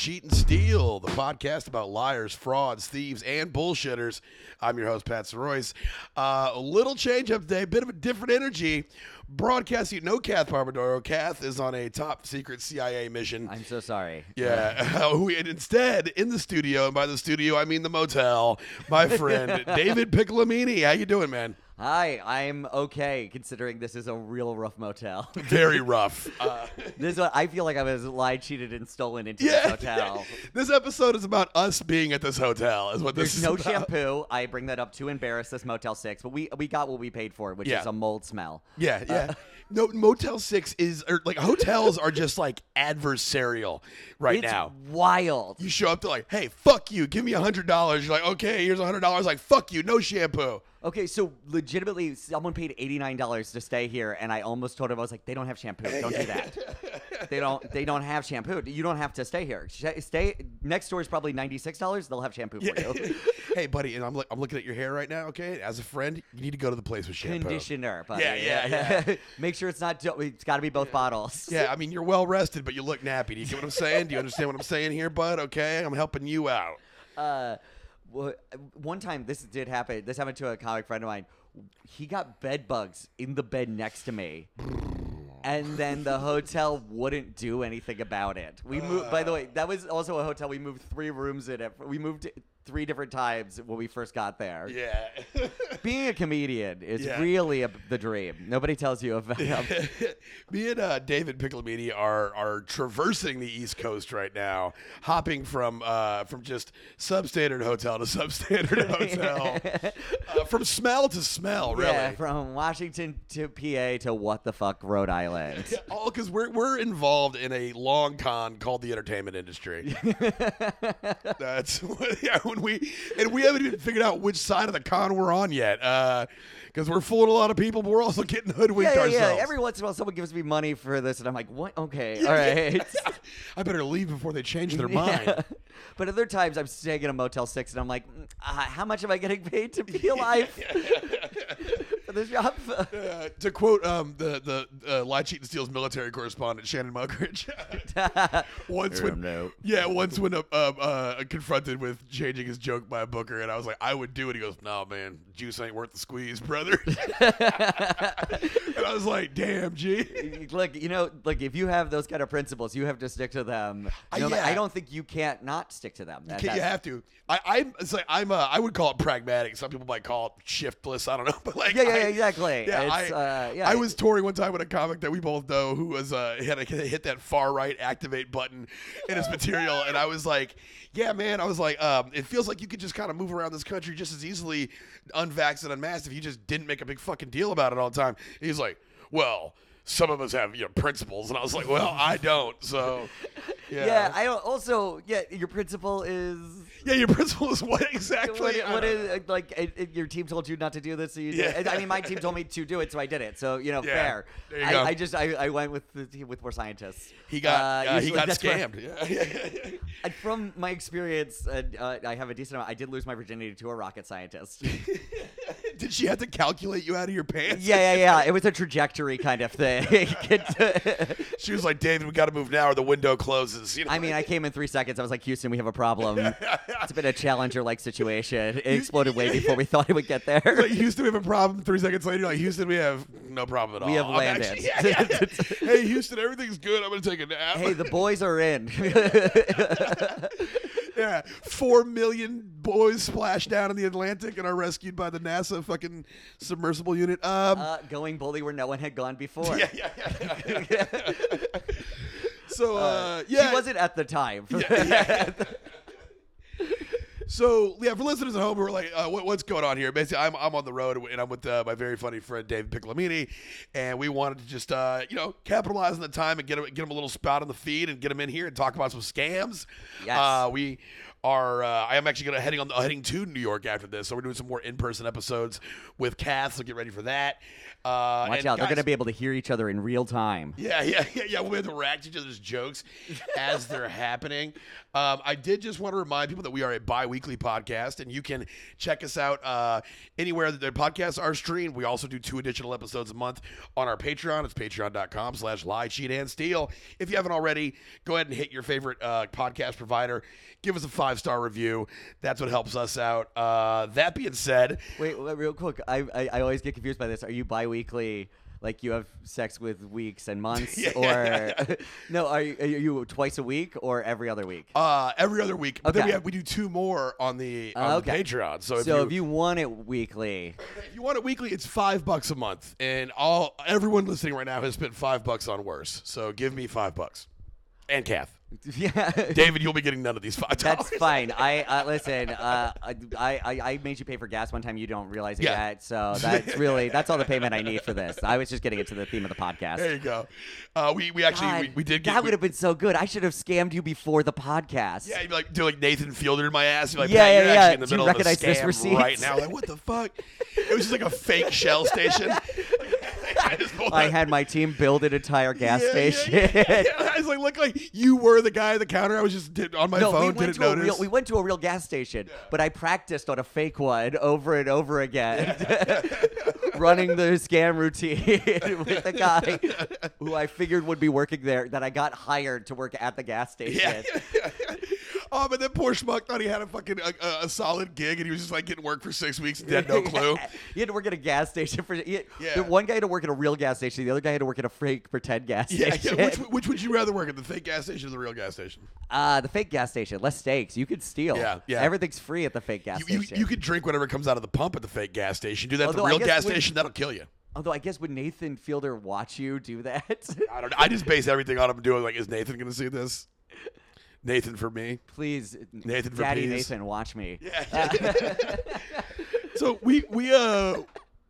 Cheat, and Steal, the podcast about liars, frauds, thieves, and bullshitters. I'm your host, Pat Royce. Uh, a little change up today, a bit of a different energy. Broadcasting no Kath Barbadoro. Kath is on a top secret CIA mission. I'm so sorry. Yeah. we, and instead, in the studio, and by the studio, I mean the motel, my friend, David Piccolomini. How you doing, man? Hi, I'm okay considering this is a real rough motel. Very rough. Uh, this is what I feel like I was lied, cheated, and stolen into yeah. this hotel. this episode is about us being at this hotel. Is what There's this is no about. shampoo. I bring that up to embarrass this Motel Six, but we we got what we paid for, which Yeah. is a mold smell. Yeah, yeah. no, Motel Six is or like hotels are just like adversarial right it's now. wild. You show up to like, hey, fuck you, give me a hundred dollars. You're like, okay, here's a hundred dollars. Like, fuck you, no shampoo. Okay, so legitimately, someone paid eighty nine dollars to stay here, and I almost told him I was like, "They don't have shampoo. Don't do that. they don't. They don't have shampoo. You don't have to stay here. Sh- Stay next door is probably ninety six dollars. They'll have shampoo for you. hey, buddy, and I'm look, I'm looking at your hair right now. Okay, as a friend, you need to go to the place with shampoo. Conditioner, buddy. Yeah, yeah, yeah. Make sure it's not. do- It's got to be both bottles. Yeah, I mean, you're well rested, but you look nappy. Do you get what I'm saying? Do you understand what I'm saying here, bud? Okay, I'm helping you out. Uh, wha- one time this did happen. This happened to a comic friend of mine. He got bed bugs in the bed next to me. And then the hotel wouldn't do anything about it. We moved. By the way, that was also a hotel. We moved three rooms in it. We moved three different times when we first got there. Yeah. Being a comedian is Yeah. really a, the dream. Nobody tells you about. Me and uh, David Piccolomini are are traversing the East Coast right now, hopping from uh, from just substandard hotel to substandard hotel, uh, from smell to smell, really. Yeah, from Washington to PA to what the fuck Rhode Island. Yeah, all because we're we're involved in a long con called the entertainment industry. That's what, yeah. When we and we haven't even figured out which side of the con we're on yet, because we're fooling a lot of people, but we're also getting hoodwinked Yeah, yeah, yeah. Every once in a while, someone gives me money for this, and I'm like, "What? Okay, Yeah, all yeah. I better leave before they change their Yeah. mind. But other times, I'm staying in a Motel Six, and I'm like, "Mm, uh, "How much am I getting paid to be alive this job?" Uh, to quote um, the the uh, Lie, Cheat, and steals military correspondent Shannon Muggeridge, once when no. yeah, once when uh, um, uh, confronted with changing his joke by a booker, and I was like, I would do it. He goes, No, man, juice ain't worth the squeeze, brother. and I was like, Damn, G. Look, you know, like if you have those kind of principles, you have to stick to them. Uh, No yeah. I don't think you can't not stick to them. That- Okay, you have to. I, I'm. It's like I'm. Uh, I would call it pragmatic. Some people might call it shiftless. I don't know, but like, Yeah, yeah, I- yeah, exactly. Yeah, It's, I, uh, yeah. I was touring one time with a comic that we both know who was uh had to hit that far right activate button in his material, and I was like, yeah, man. I was like, um, it feels like you could just kind of move around this country just as easily, unvaxxed and unmasked, if you just didn't make a big fucking deal about it all the time. He's like, well. Some of us have, you know, principles, and I was like, "Well, I don't." So, yeah, Yeah, I don't- also yeah. Your principle is yeah. Your principle is what exactly? what, what is like it, it- your team told you not to do this, so you Yeah. did. I mean, my team told me to do it, so I did it. So you know, Yeah. fair. You I. I just I, I went with the team with more scientists. He got Uh, uh, he got where- scammed. Yeah. And from my experience, uh, I have a decent amount. I did lose my virginity to a rocket scientist. Did she have to calculate you out of your pants? yeah, yeah, yeah. It was a trajectory kind of thing. She was like, David, we got to move now or the window closes. You know? I mean, I came in three seconds. I was like, Houston, we have a problem. It's been a challenger-like situation. It exploded way before we thought it would get there. like, Houston, we have a problem. Three seconds later, you're like, Houston, we have no problem at all. We have I'm landed. actually- yeah, yeah, yeah. hey, Houston, everything's good. I'm going to take a nap. hey, the boys are in. Yeah. Four million boys splash down in the Atlantic and are rescued by the NASA fucking submersible unit. Um, uh, going bully where no one had gone before. yeah, yeah, yeah, yeah. so, uh, yeah. She wasn't at the time. Yeah, yeah. So yeah, for listeners at home who are like, uh, what, "What's going on here?" Basically, I'm, I'm on the road and I'm with uh, my very funny friend David Piccolomini, and we wanted to just uh, you know capitalize on the time and get him get him a little spot on the feed and get him in here and talk about some scams. Yes. Uh, we are. Uh, I am actually gonna heading on heading to New York after this, so we're doing some more in person episodes with Kath. So get ready for that. Uh, Watch and out, they're going to be able to hear each other in real time. yeah, yeah, yeah, yeah. We'll have to react to each other's jokes as they're happening. Um, I did just want to remind people that we are a bi-weekly podcast, and you can check us out uh, anywhere that their podcasts are streamed. We also do two additional episodes a month on our Patreon. It's patreon.com slash lie, cheat, and steal. If you haven't already, go ahead and hit your favorite uh, podcast provider. Give us a five-star review. That's what helps us out. Uh, that being said, Wait, wait, real quick. I, I I always get confused by this. Are you bi-weekly? Like you have sex with weeks and months, Yeah, or yeah, yeah. no? Are you, are you twice a week or every other week? uh, every other week, but then we Okay. have we do two more on the on Uh, the okay. Patreon. So if so you, if you want it weekly, If you want it weekly, it's five bucks a month, and all everyone listening right now has spent five bucks on worse. So give me five bucks, and Kath, yeah, David, you'll be getting none of these five dollars. That's fine. I uh, listen. Uh, I, I I made you pay for gas one time. You don't realize it Yeah. yet. So that's really that's all the payment I need for this. I was just getting into the theme of the podcast. There you go. Uh, we we actually God, we, we did get. that would have been so good. I should have scammed you before the podcast. yeah, you'd be like do like Nathan Fielder in my ass. You'd be like, Yeah, yeah, you're yeah. actually in the Do you middle of a recognize this scam right now. Like, what the fuck? It was just like a fake shell station. I just pulled I out- had my team build an entire gas Yeah, station. Yeah, yeah. I was like, look like you were the guy at the counter. I was just did, on my no, phone. we went a notice. real we went to a real gas station, but I practiced on a fake one over and over again, running the scam routine with the guy who I figured would be working there. That I got hired to work at the gas station. Oh, but then poor schmuck thought he had a fucking a, a, a solid gig, and he was just like getting work for six weeks and had no clue. he had to work at a gas station for. He, Yeah. the One guy had to work at a real gas station. The other guy had to work at a fake pretend gas Yeah, station. yeah. Which, which would you rather work at, the fake gas station or the real gas station? uh, the fake gas station, less stakes. You could steal. Yeah, yeah. Everything's free at the fake gas You, you, station. you could drink whatever comes out of the pump at the fake gas station. Do that at Although the real gas when- station, that'll kill you. Although I guess would Nathan Fielder watch you do that? I don't know. I just base everything on him doing like, is Nathan going to see this? Nathan for me. Please, Nathan for Daddy peas. Nathan, watch me. Yeah. so we we uh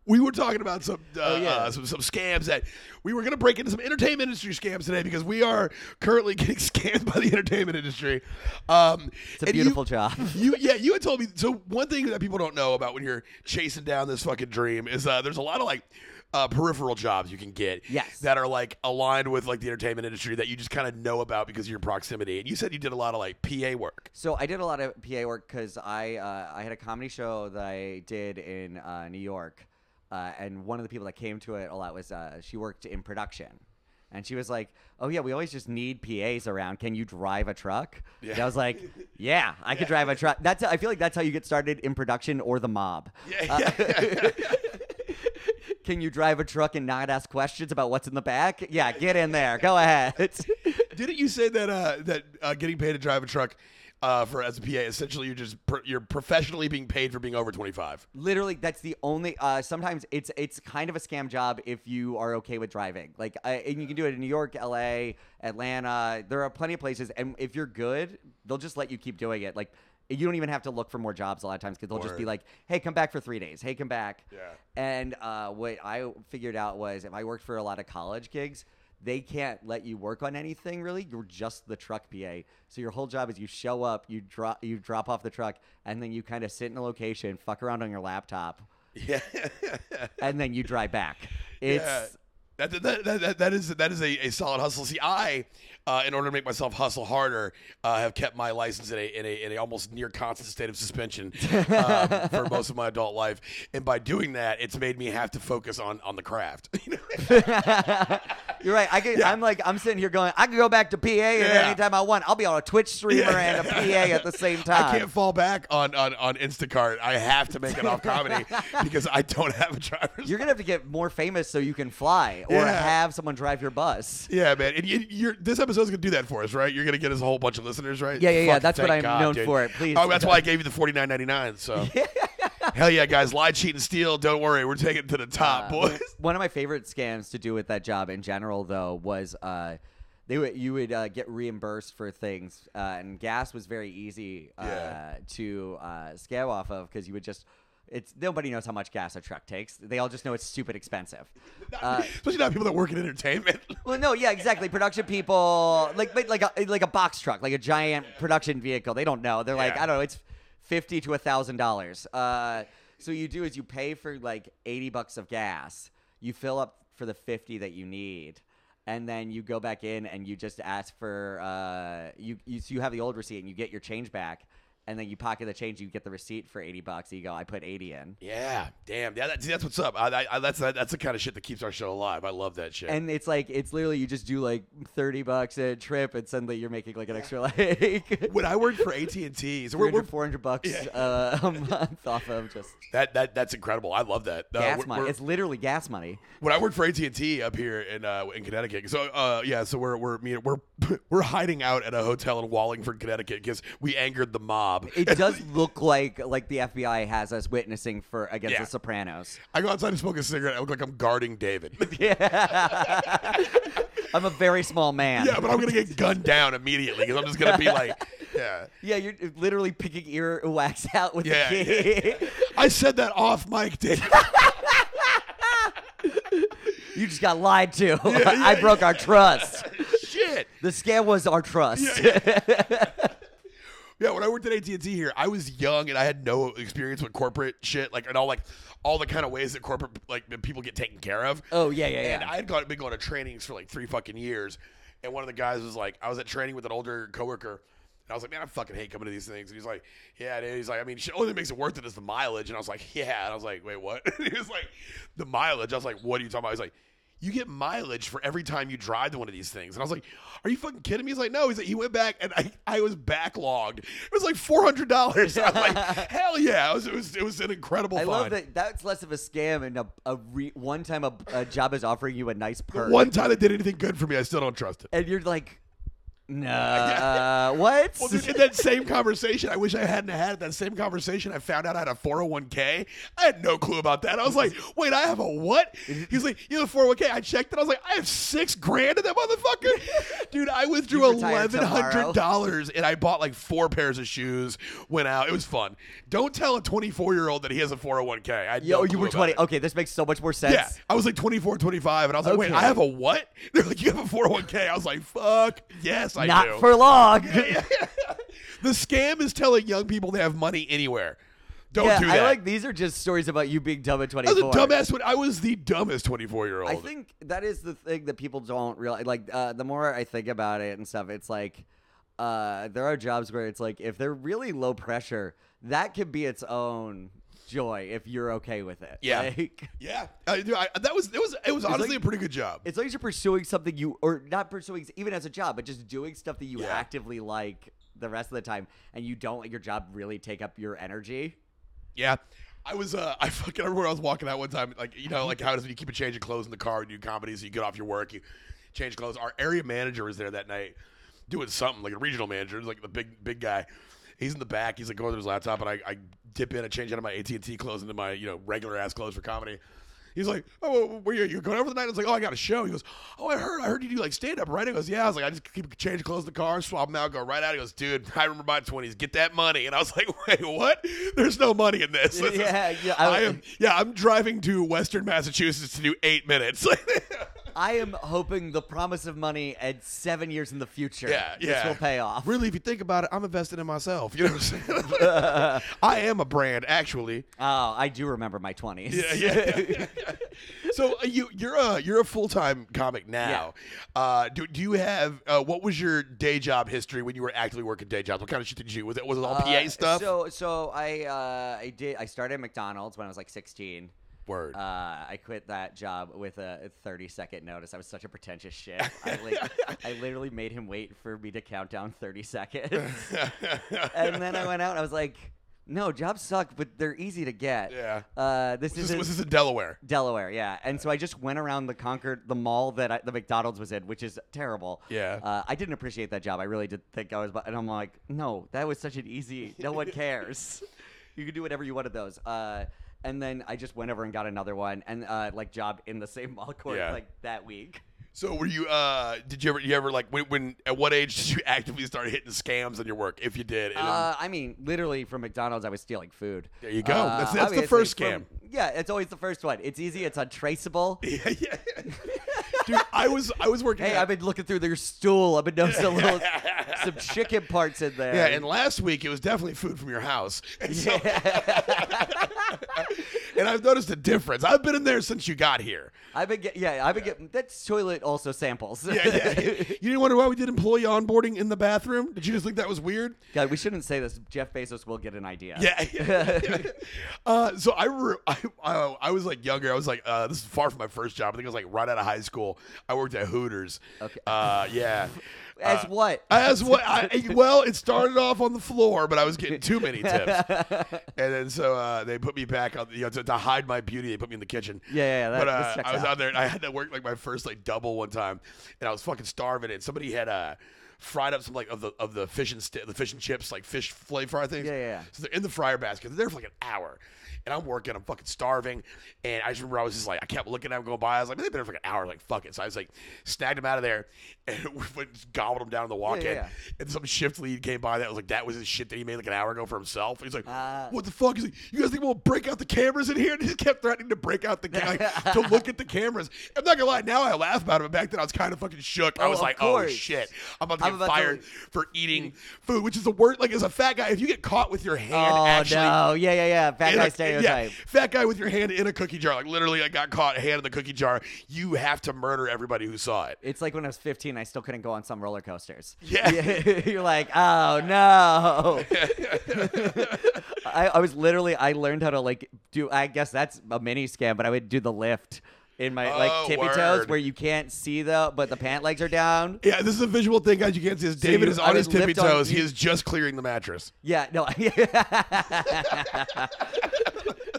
we were talking about some uh, Oh, yeah. uh, some some scams that we were going to break into some entertainment industry scams today because we are currently getting scammed by the entertainment industry. Um, It's a and you- beautiful job. You yeah, you had told me. So one thing that people don't know about when you're chasing down this fucking dream is uh, there's a lot of like. Uh, peripheral jobs you can get Yes. that are like aligned with like the entertainment industry that you just kind of know about because of your proximity and you said you did a lot of like pa work So I did a lot of PA work because I uh, I had a comedy show that I did in uh, New York, uh, and one of the people that came to it a lot was uh, she worked in production, and she was like, "Oh yeah, we always just need PAs around. Can you drive a truck?" Yeah. And I was like, "Yeah, I could drive a truck." That's I feel like that's how you get started in production or the mob. yeah, Uh, yeah. Can you drive a truck and not ask questions about what's in the back? Yeah, get in there. Go ahead. Didn't you say that uh, that uh, getting paid to drive a truck uh, for as a PA essentially you're just pr- you're professionally being paid for being over 25? Literally, that's the only. Uh, sometimes it's it's kind of a scam job if you are okay with driving. Like, uh, and you can do it in New York, L.A., Atlanta. There are plenty of places, and if you're good, they'll just let you keep doing it. Like, you don't even have to look for more jobs a lot of times because they'll just be like, "Hey, come back for three days. Hey, come back." Yeah. And uh, what I figured out was if I worked for a lot of college gigs, they can't let you work on anything really. You're just the truck PA. So your whole job is you show up, you drop, you drop off the truck, and then you kind of sit in a location, fuck around on your laptop, Yeah. and then you drive back. It's yeah. That, that, that, that, that is that is a, a solid hustle. See, I, uh, in order to make myself hustle harder, uh, have kept my license in a, in a in a almost near constant state of suspension um, for most of my adult life, and by doing that, it's made me have to focus on on the craft. You're right. I can, I'm like I'm sitting here going, I can go back to PA Yeah. any time I want. I'll be on a Twitch streamer Yeah. and a PA at the same time. I can't fall back on, on, on Instacart. I have to make it off comedy because I don't have a driver's. You're gonna have to get more famous so you can fly, or Yeah. have someone drive your bus. yeah, man. And you, you're, this episode's gonna do that for us, right? You're gonna get us a whole bunch of listeners, right? Yeah, yeah, yeah. That's what I'm God, known dude. for. Please. Oh, that's why I gave you the forty nine ninety nine. So, hell yeah, guys, lie, cheat, and steal. Don't worry, we're taking it to the top, Uh, boys. One of my favorite scams to do with that job in general, though, was uh, they would you would uh, get reimbursed for things, uh, and gas was very easy uh, Yeah. to uh, scam off of because you would just It's nobody knows how much gas a truck takes. They all just know it's stupid expensive. Uh, Especially not people that work in entertainment. well, no, yeah, exactly. Production people, like like a like a box truck, like a giant production vehicle. They don't know. They're like, I don't know. It's fifty to a thousand dollars. Uh, so you do is you pay for like eighty bucks of gas. You fill up for the fifty that you need, and then you go back in and you just ask for uh, you you so you have the old receipt and you get your change back. And then you pocket the change, you get the receipt for eighty bucks. You go, I put eighty in. yeah, damn. Yeah, that, that's what's up. I, I, that's that's the kind of shit that keeps our show alive. I love that shit. And it's like it's literally you just do like thirty bucks a trip, and suddenly you're making like an extra like when I worked for AT and T, so we're, 300, we're 400 bucks Yeah. uh, a month off of just that that that's incredible. I love that. Uh, gas we're- money. we're- It's literally gas money. when I worked for AT and T up here in uh, in Connecticut. So uh, yeah, so we're we're we're we're hiding out at a hotel in Wallingford, Connecticut, because we angered the mob. It does look like like the FBI has us witnessing for against Yeah. the Sopranos. I go outside and smoke a cigarette. I look like I'm guarding David. Yeah, I'm a very small man. yeah, but I'm gonna get gunned down immediately because I'm just gonna be like, yeah. Yeah, you're literally picking ear wax out with Yeah. the key. I said that off mic, David. you just got lied to. I broke our trust. Shit. The scam was our trust. Yeah, when I worked at AT and T here, I was young and I had no experience with corporate shit, like and all like all the kind of ways that corporate like people get taken care of. Oh, yeah, yeah, And yeah. I had gone, been going to trainings for like three fucking years, and one of the guys was like, I was at training with an older coworker. And I was like, man, I fucking hate coming to these things. And he's like, yeah, dude. He's like, I mean, shit, only thing makes it worth it is the mileage. And I was like, yeah. And I was like, wait, what? he was like, the mileage. I was like, what are you talking about? He's like, you get mileage for every time you drive to one of these things. And I was like, are you fucking kidding me? He's like, no. He's like, he went back and I, I was backlogged. It was like four hundred dollars. I'm like, hell yeah! It was, it was it was an incredible. I find. love that. That's less of a scam and a, a re, one time a, a job is offering you a nice perk, One time it did anything good for me, I still don't trust it. and you're like, nah, uh, what? Well, dude, in that same conversation, I wish I hadn't had that same conversation. I found out I had a 401k. I had no clue about that. I was like, wait, I have a what? He's like, you have a 401k. I checked it. I was like, I have six grand in that motherfucker. Dude, I withdrew $1,100 and I bought like four pairs of shoes, went out. It was fun. Don't tell a 24 year old that he has a 401k. I had Yo, no you were 20. Okay, this makes so much more sense. Yeah, I was like 24, 25, and I was like, wait, I have a what? They're like, you have a 401k. I was like, fuck, yes, I Not do. for long. the scam is telling young people they have money anywhere. Don't yeah, do that. I like these are just stories about you being dumb at I was a dumbass when I was the dumbest 24 year old. I think that is the thing that people don't realize. Like, uh, the more I think about it and stuff, it's like uh, there are jobs where it's like if they're really low pressure, that could be its own joy if you're okay with it. Yeah. Like, Yeah, I, dude, I, that was it was it was honestly like- a pretty good job. it's like you're pursuing something you, or not pursuing even as a job, but just doing stuff that you Yeah. actively like the rest of the time, and you don't let your job really take up your energy. Yeah. I was uh I fucking remember when I was walking out one time, like you know, like how it is when you keep a change of clothes in the car and you do comedy, so you get off your work, you change clothes. Our area manager was there that night doing something, like a regional manager, it like the big big guy. He's in the back, he's like going through his laptop, and I, I dip in, I change out of my AT and T clothes into my, you know, regular ass clothes for comedy. He's like, "Oh, were you, you going over the night?" I was like, "Oh, I got a show." He goes, "Oh, I heard, I heard you do like stand up, right?" I goes, "Yeah." I was like, "I just keep changing clothes in the car, swap them out, go right out." He goes, "Dude, I remember my twenties. Get that money." And I was like, "Wait, what? There's no money in this." This is- Yeah, yeah, I- I, am. Yeah, I'm driving to Western Massachusetts to do eight minutes. I am hoping the promise of money at seven years in the future. yeah, this yeah. will pay off. Really, if you think about it, I'm investing in myself. You know what I'm saying? I am a brand, actually. Oh, I do remember my twenties. Yeah, yeah. yeah, yeah. so uh, you you're a you're a full time comic now. Uh, do do you have uh, what was your day job history when you were actively working day jobs? What kind of shit did you do? Was it was it all PA Uh, stuff? So, so I, uh, I did. I started at McDonald's when I was like 16. Word. Uh, I quit that job with a 30 second notice. I was such a pretentious shit. I, like, I literally made him wait for me to count down 30 seconds, and then I went out and I was like, "No, jobs suck, but they're easy to get." Yeah. Uh, this is this, was this in Delaware? Delaware, yeah. And so I just went around the Concord, the mall that I, the McDonald's was in, which is terrible. Yeah. Uh, I didn't appreciate that job. I really did think I was, and I'm like, no, that was such an easy. No one cares. you can do whatever you want at those. Uh, and then I just went over and got another one, and uh, like job in the same mall court Yeah. like that week. So were you? uh Did you ever? You ever like when? when at what age did you actively start hitting scams on your work? If you did, and, Uh, I mean, literally from McDonald's, I was stealing food. There you go. Uh, That's- that's the obviously first from- scam. yeah, it's always the first one. It's easy. It's untraceable. yeah, yeah. Dude, I was I was working. Hey, at, I've been looking through their stool. I've been noticing a little, some chicken parts in there. Yeah, and last week it was definitely food from your house. And, so- and I've noticed a difference. I've been in there since you got here. I've been get, yeah, I've been getting that's toilet also samples. Yeah, yeah. You didn't wonder why we did employee onboarding in the bathroom? Did you just think that was weird? God, we shouldn't say this. Jeff Bezos will get an idea. Yeah. uh, so I, re- I, I, I was like younger. I was like, uh, this is far from my first job. I think I was like right out of high school. I worked at Hooters. Okay. Uh, yeah. As Uh, what? As what? I, well, it started off on the floor, but I was getting too many tips, and then so uh, they put me back on. You know, to, to hide my beauty, they put me in the kitchen. Yeah, yeah, that- but uh, I was out. out there, and I had to work like my first like double one time, and I was fucking starving. And somebody had uh, fried up some like of the of the fish and sti- the fish and chips, like fish fillet fry things. Yeah, yeah, yeah. So they're in the fryer basket. They're there for like an hour. And I'm working, I'm fucking starving. And I just remember I was just like, I kept looking at them going by. I was like, man, they've been there for like an hour. Like, fuck it. So I was like, snagged them out of there and went, just gobbled them down in the walk in. yeah. And some shift lead came by that was like, that was his shit that he made like an hour ago for himself. He's like, Uh. what the fuck? He's like, you guys think we'll break out the cameras in here? And he just kept threatening to break out the ca- like, to look at the cameras. I'm not gonna lie, now I laugh about it, but back then I was kind of fucking shook. I Oh, was of like, oh shit. I'm about to I'm get about to- fired for eating food, which is the worst. Like, as a fat guy, if you get caught with your hand Oh actually no! Yeah, yeah, yeah. Bad in guy a- stereotype. Yeah, fat guy with your hand in a cookie jar. Like literally, I got caught hand in the cookie jar. You have to murder everybody who saw it. It's like when I was 15, I still couldn't go on some roller coasters. Yeah. You're like, oh no. I, I was literally, I learned how to like do, I guess that's a mini scam, but I would do the lift in my Oh, like tippy toes word. where you can't see the, but the pant legs are down. Yeah, this is a visual thing, guys. You can't see this. David you- is I on his would tippy lift on- toes. he you- is just clearing the mattress. Yeah, no.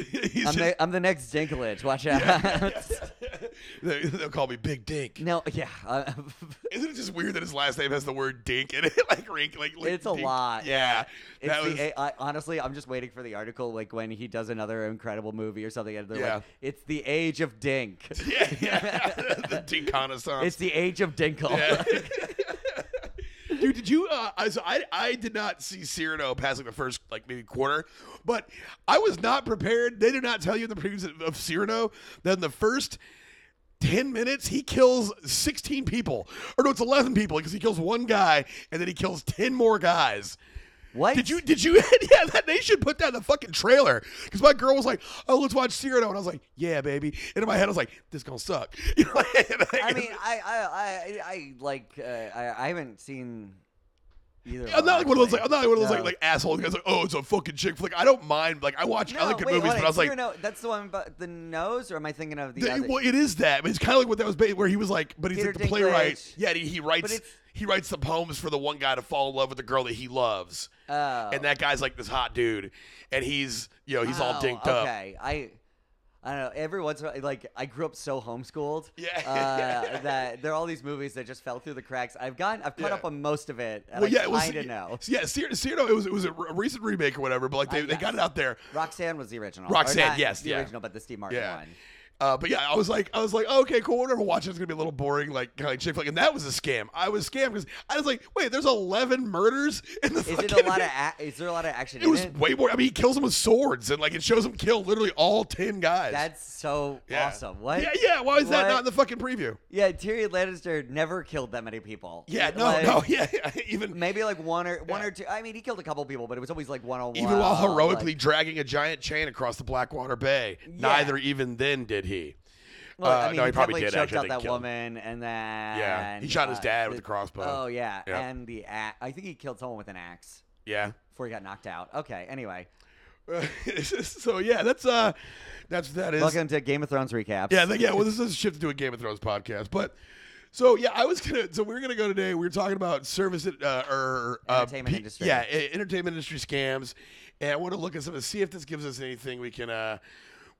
I'm, just, the, I'm the next Dinklage. Watch out. they- they'll call me Big Dink. no, yeah. uh, Isn't it just weird that his last name has the word Dink in it? like, rink, like, like It's a lot. Yeah, It's that the, was. I, honestly, I'm just waiting for the article, like when he does another incredible movie or something, and they're Yeah. like, "It's the age of Dink. yeah, yeah. the Dink. It's the age of Dinkle." Dude, did you? Uh, I, so I I did not see Cyrano passing the first like maybe quarter, but I was not prepared. They did not tell you in the previews of- of Cyrano that in the first. 10 minutes he kills 16 people or no it's 11 people because he kills one guy and then he kills 10 more guys what? did you did you yeah that they should put that in the fucking trailer. Because my girl was like oh let's watch Cyrano. And I was like yeah baby. And in my head I was like this gonna suck. You know I mean, I, I, I, I like, uh, I, I haven't seen either. I'm not like one of those like. I'm not like one of those No. like like asshole guys like oh it's a fucking chick flick. I don't mind like I watch No, other good wait, movies, but I was like, Cyrano, that's the one about the nose, or am I thinking of the the- other? well, it is that, but it's kind of like what that was ba- where he was like, but he's Peter like the playwright. Dinklage. Yeah, he, he writes he writes the poems for the one guy to fall in love with the girl that he loves, oh. and that guy's like this hot dude, and he's you know he's all Oh, dinked up. Okay, I. I don't know. Every once in a while, like I grew up so homeschooled, Yeah. uh, that there are all these movies that just fell through the cracks. I've gotten, I've caught Yeah. up on most of it, Well, I yeah, it was kind of know. yeah, Cyr- Cyrano. It was it was a recent remake or whatever, but like they, Uh, they got it out there. Roxanne was the original. Roxanne, yes, the yeah. original, but the Steve Martin Yeah. one. Uh, but yeah, I was like, I was like, okay, cool. Whatever. Watching it's gonna be a little boring, like kind of like chick flick, and that was a scam. I was scammed because I was like, wait, there's 11 murders in the. Is fucking, it a lot of? A- is there a lot of action It in was it? way more. I mean, he kills them with swords, and like it shows him kill literally all 10 guys. That's so Yeah. awesome. What? Yeah, yeah. Why is that not in the fucking preview? Yeah, Tyrion Lannister never killed that many people. Yeah, no, Like, no, yeah, yeah. Even Maybe like one or one Yeah. or two. I mean, he killed a couple people, but it was always like one on one. even while heroically dragging a giant chain across the Blackwater Bay. Neither even then did he. Well, Uh, I mean, no, he probably definitely did, choked actually, out that killed him. woman, and then Yeah, he shot his uh, dad with the crossbow. Oh yeah, Yeah. and the axe. I think he killed someone with an axe Yeah. before he got knocked out. Okay, anyway, so yeah, that's uh, that's that is. welcome to Game of Thrones recaps. Yeah, yeah. Well, this is a shift to a Game of Thrones podcast, but so yeah, I was gonna. So we are gonna go today. We were talking about service uh, or uh, Entertainment industry. Yeah, entertainment industry scams, and I want to look at some and see if this gives us anything we can uh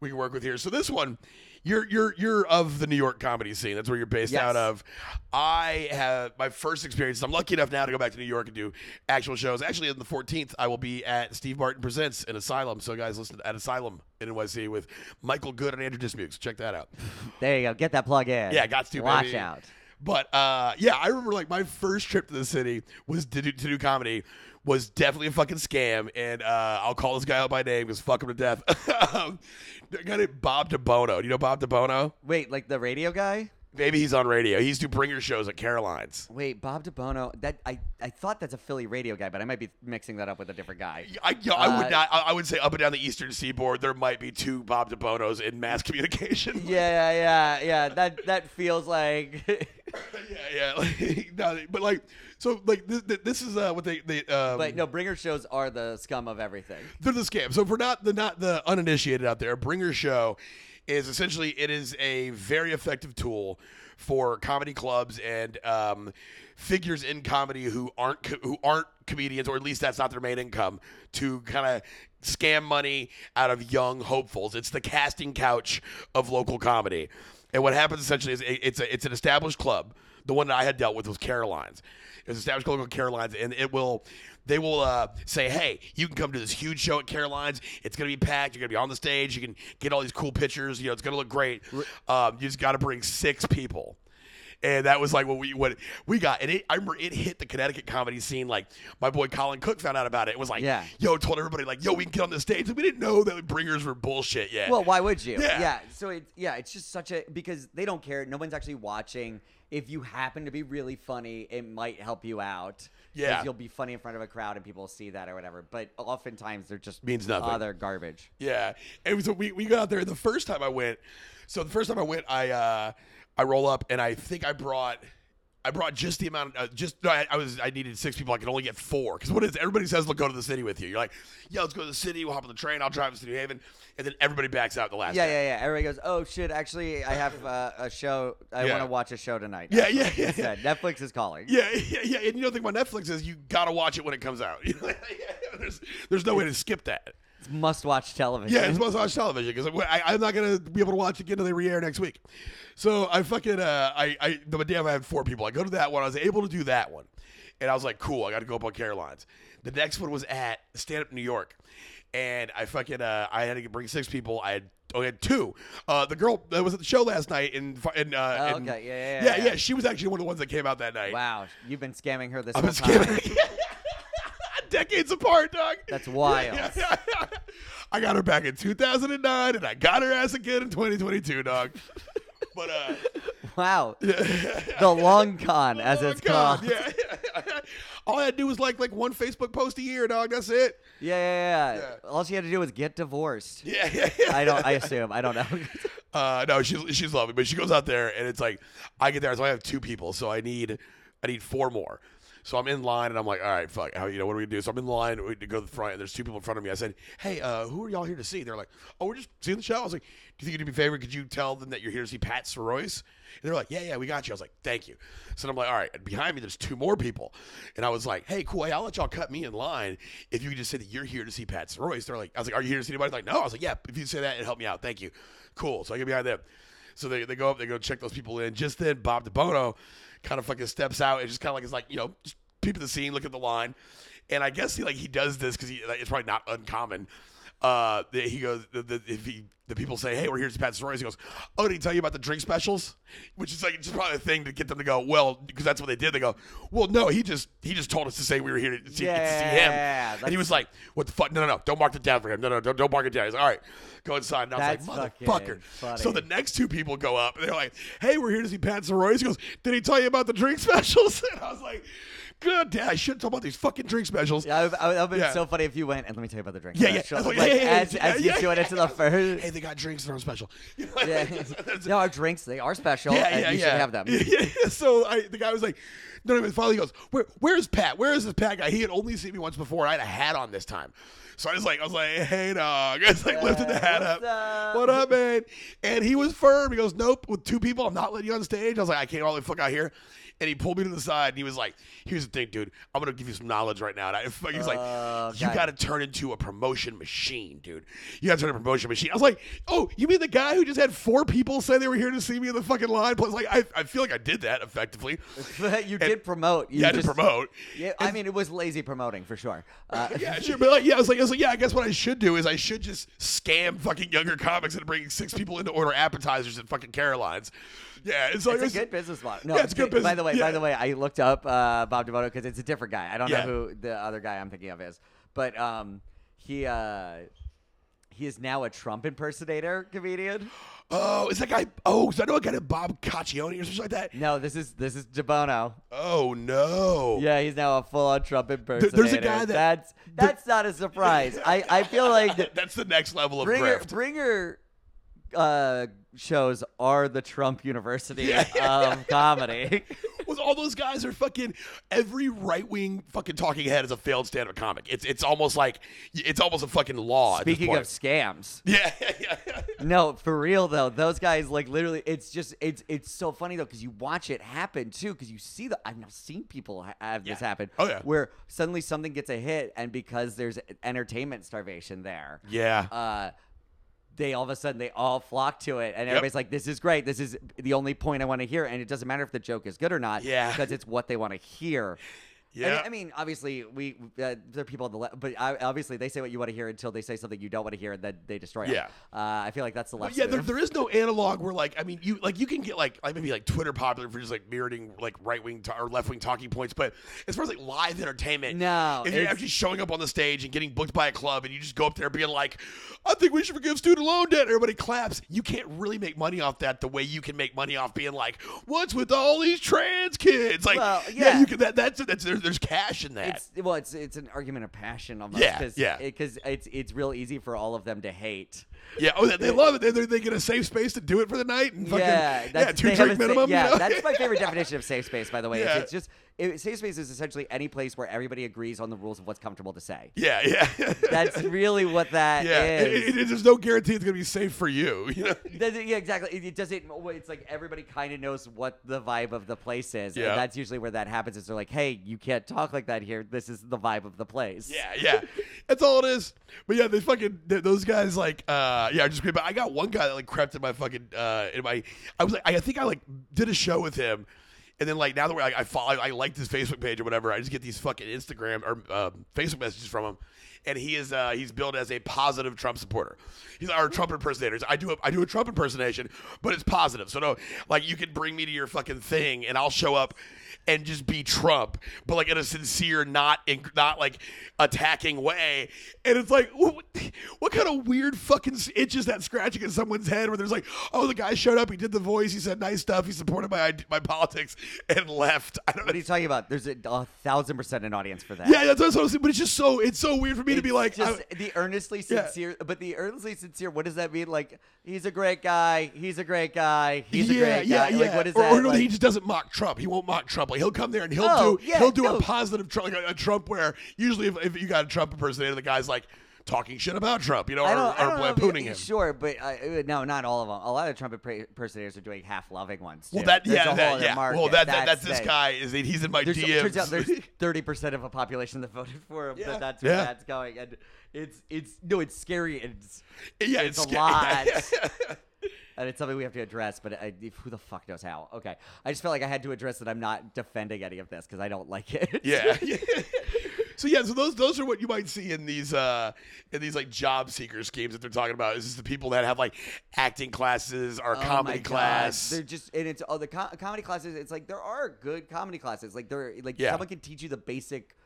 we can work with here. So this one, you're you're you're of the New York comedy scene. That's where you're based Yes. out of. I have my first experience. I'm lucky enough now to go back to New York and do actual shows. Actually, on the 14th, I will be at Steve Martin Presents in Asylum. So guys, listen at Asylum in NYC with Michael Good and Andrew Dismukes. Check that out. There you go. Get that plug in. Yeah, got to, Watch baby. out. But uh, yeah, I remember like my first trip to the city was to do, to do comedy was definitely a fucking scam, and uh, I'll call this guy out by name because fuck him to death. the guy named Bob DeBono. Do you know Bob DeBono? Wait, like the radio guy? Maybe he's on radio. He used to bringer shows at Caroline's. Wait, Bob DeBono. That I, I thought that's a Philly radio guy, but I might be mixing that up with a different guy. I, know, I would Uh, not. I, I would say up and down the Eastern Seaboard, there might be two Bob DeBonos in mass communication. Yeah, yeah, yeah. That that feels like. yeah, yeah. Like, no, but like, so like this, this is uh, what they they. Um, but no, bringer shows are the scum of everything. they're the scam. So for not the not the uninitiated out there, Bringer Show is essentially it is a very effective tool for comedy clubs and um, figures in comedy who aren't co- who aren't comedians, or at least that's not their main income, to kind of scam money out of young hopefuls. It's the casting couch of local comedy. And what happens essentially is it- it's a, it's an established club. The one that I had dealt with was Caroline's. It was established called Caroline's, and it will they will uh, say, "Hey, you can come to this huge show at Caroline's. It's going to be packed. You're going to be on the stage. You can get all these cool pictures. You know, it's going to look great. Um, you just got to bring six people." And that was like what we what we got, and it, I remember it hit the Connecticut comedy scene. Like my boy Colin Cook found out about it. It was like, Yeah. yo, told everybody like, yo, we can get on the stage. And we didn't know that bringers were bullshit yet. Well, why would you? Yeah. So it's yeah, it's just such a because they don't care. No one's actually watching. If you happen to be really funny, it might help you out. Yeah. You'll be funny in front of a crowd and people will see that or whatever. But oftentimes they're just Means nothing. Other garbage. Yeah, and so we, we got out there. The first time I went, so the first time I went, I uh, I roll up and I think I brought. I brought just the amount. Uh, just no, I, I was. I needed six people. I could only get four because what is everybody says? Look, go to the city with you. You're like, yeah, let's go to the city. We'll hop on the train. I'll drive us to New Haven, and then everybody backs out the last. Yeah, day. yeah, yeah. Everybody goes, "Oh shit! Actually, I have uh, a show. I Yeah. want to watch a show tonight." Yeah, yeah, yeah, Instead, Netflix is calling. Yeah, yeah, yeah. And you know the thing about Netflix is you gotta watch it when it comes out. there's there's no way to skip that. It's must-watch television. Yeah, it's must watch television because I'm not gonna be able to watch it again until they re-air next week. So I fucking uh, I I the damn I had four people. I go to that one. I was able to do that one, and I was like, cool. I got to go up on Caroline's. The next one was at Stand Up New York, and I fucking uh, I had to bring six people. I had oh, I had two. Uh, the girl that was at the show last night in in, uh, Oh, okay. Yeah, yeah, yeah, yeah. yeah. She was actually one of the ones that came out that night. Wow, you've been scamming her this I've whole time. Decades apart, dog. That's wild. I got her back in 2009, and I got her ass again in 2022, dog. but uh, Wow, the long con, as oh it's God, called. yeah. All I had to do was like like one Facebook post a year, dog. That's it. Yeah, yeah, yeah. Yeah. All she had to do was get divorced. Yeah, yeah, yeah. I don't. I assume. I don't know. Uh, no, she's she's lovely, but she goes out there and it's like I get there, so I have two people, so I need I need four more. So I'm in line and I'm like, all right, fuck, how you know what do we do? So I'm in line to go to the front and there's two people in front of me. I said, hey, uh, who are y'all here to see? They're like, oh, we're just seeing the show. I was like, do you think you'd be favor? Could you tell them that you're here to see Pat Soroyce? And they're like, yeah, yeah, we got you. I was like, thank you. So I'm like, all right. And behind me, there's two more people, and I was like, hey, cool. Hey, I'll let y'all cut me in line if you could just say that you're here to see Pat Soroyce. They're like, I was like, are you here to see anybody? They're like, no. I was like, yeah. If you say that, it help me out. Thank you. Cool. So I get behind them. So they, they go up, they go check those people in. Just then, Bob DeBono kind of fucking steps out and just kind of like it's like, you know, just peep at the scene, look at the line. And I guess he like he does this because he like, it's probably not uncommon. Uh, he goes the, the, if he the people say, "Hey, we're here to see Pat Soroyce," he goes, "Oh, did he tell you about the drink specials?" Which is like just probably a thing to get them to go, "Well," because that's what they did. They go, "Well, no, he just he just told us to say we were here to see, to see him." Yeah, and he was like, "What the fuck? No, no, no! Don't mark it down for him. No, no, don't, don't mark it down." He's like, "All right, go inside." And I was That's like, "Motherfucker!" funny. So the next two people go up and they're like, "Hey, we're here to see Pat Soroyce." He goes, "Did he tell you about the drink specials?" And I was like, "God damn, I should talked about these fucking drink specials." Yeah, that would have been Yeah. so funny if you went and let me tell you about the drink. Yeah, yeah. special. Like, hey, hey, as, yeah, as you yeah, yeah. into the first. Hey, they got drinks that are special. You know, Yeah. that's- no, our drinks they are special, yeah, and yeah, you yeah. should have them. Yeah, yeah. So I, the guy was like, no, no, finally he goes, Where, where's Pat? Where is this Pat guy? He had only seen me once before. I had a hat on this time. So I was like, I was like, hey dog. I was like lifted the hat what's up. up? What up, man? And he was firm. He goes, nope, with two people, I'm not letting you on stage. I was like, I can't all the fuck out here. And he pulled me to the side and he was like, "Here's the thing, dude. I'm gonna give you some knowledge right now." And I, he's like, Oh, "You got to turn into a promotion machine, dude. You got to turn into a promotion machine." I was like, "Oh, you mean the guy who just had four people say they were here to see me in the fucking line?" Plus, like, I, I feel like I did that effectively. you did promote. You yeah, I did promote. Yeah, I mean, it was lazy promoting for sure. Uh, yeah, sure. But like, yeah, I was like, I was like, yeah, I guess what I should do is I should just scam fucking younger comics into bringing six people in to order appetizers at fucking Caroline's. Yeah, it's like It's a good business model. No, Yeah, it's good By the way, yeah. by the way, I looked up uh, Bob Devoto because it's a different guy. I don't Yeah. know who the other guy I'm thinking of is, but um, he uh, he is now a Trump impersonator comedian. Oh, is that guy? Oh, so I know a guy named Bob Caccione or something like that. No, this is this is DeBono. Oh no. Yeah, he's now a full-on Trump impersonator. there's a guy that- that's that's not a surprise. I I feel like that That's the next level of Bringer grift. Bringer uh, shows are the Trump University of comedy. Was all those guys are fucking every right wing fucking talking head is a failed stand up comic. It's it's almost like it's almost a fucking law. at this Speaking point. of scams. yeah, yeah, yeah. No, for real though, those guys like literally. It's just it's it's so funny though because you watch it happen too because you see the I've now seen people ha- have this Yeah. happen. Oh, yeah. where suddenly something gets a hit and because there's entertainment starvation there, yeah. uh, they all of a sudden they all flock to it and everybody's like, "This is great. This is the only point I want to hear." And it doesn't matter if the joke is good or not, Yeah. because it's what they want to hear. And, Yeah. I mean, obviously, we uh, there are people on the left, but I, obviously they say what you want to hear until they say something you don't want to hear, and then they destroy it. Yeah. uh, I feel like that's the But left. yeah, there, there is no analog where like I mean you like you can get like like maybe like Twitter popular for just like mirroring like right wing to- or left wing talking points, but as far as like live entertainment, No, if you're actually showing up on the stage and getting booked by a club and you just go up there being like, I think we should forgive student loan debt, everybody claps. You can't really make money off that the way you can make money off being like, what's with all these trans kids? Like, Well, yeah, yeah. you can that that's that's there, there's cash in that. It's well, it's it's an argument of passion almost. Yeah, cause, yeah. Because it's it's real easy for all of them to hate. yeah, oh, they, they love it. They, they get a safe space to do it for the night and fucking yeah, yeah, two drink a sa- minimum. you yeah, know? that's my favorite definition of safe space. By the way, Yeah. it's, it's just it, safe space is essentially any place where everybody agrees on the rules of what's comfortable to say. Yeah, yeah. That's really what that is. yeah. It, it- it- there's no guarantee it's gonna be safe for you. You know. Yeah, exactly. It, doesn't. It's like everybody kind of knows what the vibe of the place is, Yeah. and that's usually where that happens. Is they're like, "Hey, you can't talk like that here. This is the vibe of the place." Yeah, yeah. That's all it is. But yeah, they fucking th- those guys like uh yeah, just great. But I got one guy that like crept in my fucking uh in my I was like I think I like did a show with him. And then like now that we're like I follow I liked his Facebook page or whatever, I just get these fucking Instagram or um, Facebook messages from him. And he is uh, he's billed as a positive Trump supporter. He's our Trump impersonator. I do a, I do a Trump impersonation, but it's positive. So no, like you can bring me to your fucking thing, and I'll show up and just be Trump, but like in a sincere, not in, not like attacking way. And it's like, what, what kind of weird fucking itch is that scratching in someone's head where there's like, oh, the guy showed up, he did the voice, he said nice stuff, he supported my my politics, and left. I don't know. What know. are you talking about? There's a, a thousand percent an audience for that. Yeah, that's what I was saying. But it's just so it's so weird for me to be like, just I- the earnestly Yeah. sincere, but the earnestly sincere. What does that mean? Like he's a great guy. He's a great guy. He's yeah, a great yeah, guy. yeah. Like what is or, that? Or no, like, he just doesn't mock Trump. He won't mock Trump. Like he'll come there and he'll Oh, do yeah, he'll do no. a positive Trump, like a, a Trump where usually if, if you got a Trump impersonator, the guy's like talking shit about Trump, you know, or, or don't know if lampooning him. Sure, but uh, no, not all of them. A lot of Trump impersonators are doing half loving ones. Well, that There's a yeah, whole that yeah. market. Well, that, that that's That's this the- guy is he's in my There's, DMs. turns out there's 30 percent of a population that voted for him. Yeah. That that's where Yeah. that's going, and it's it's no, it's scary it's yeah, it's a scary. lot. And it's something we have to address. But I, who the fuck knows how? Okay, I just felt like I had to address that. I'm not defending any of this because I don't like it. Yeah. so yeah, so those those are what you might see in these uh in these like job seeker schemes that they're talking about. Is just the people that have like acting classes or Oh comedy class. They're just and it's oh the co- comedy classes. It's like there are good comedy classes. Like there like Yeah. someone can teach you the basic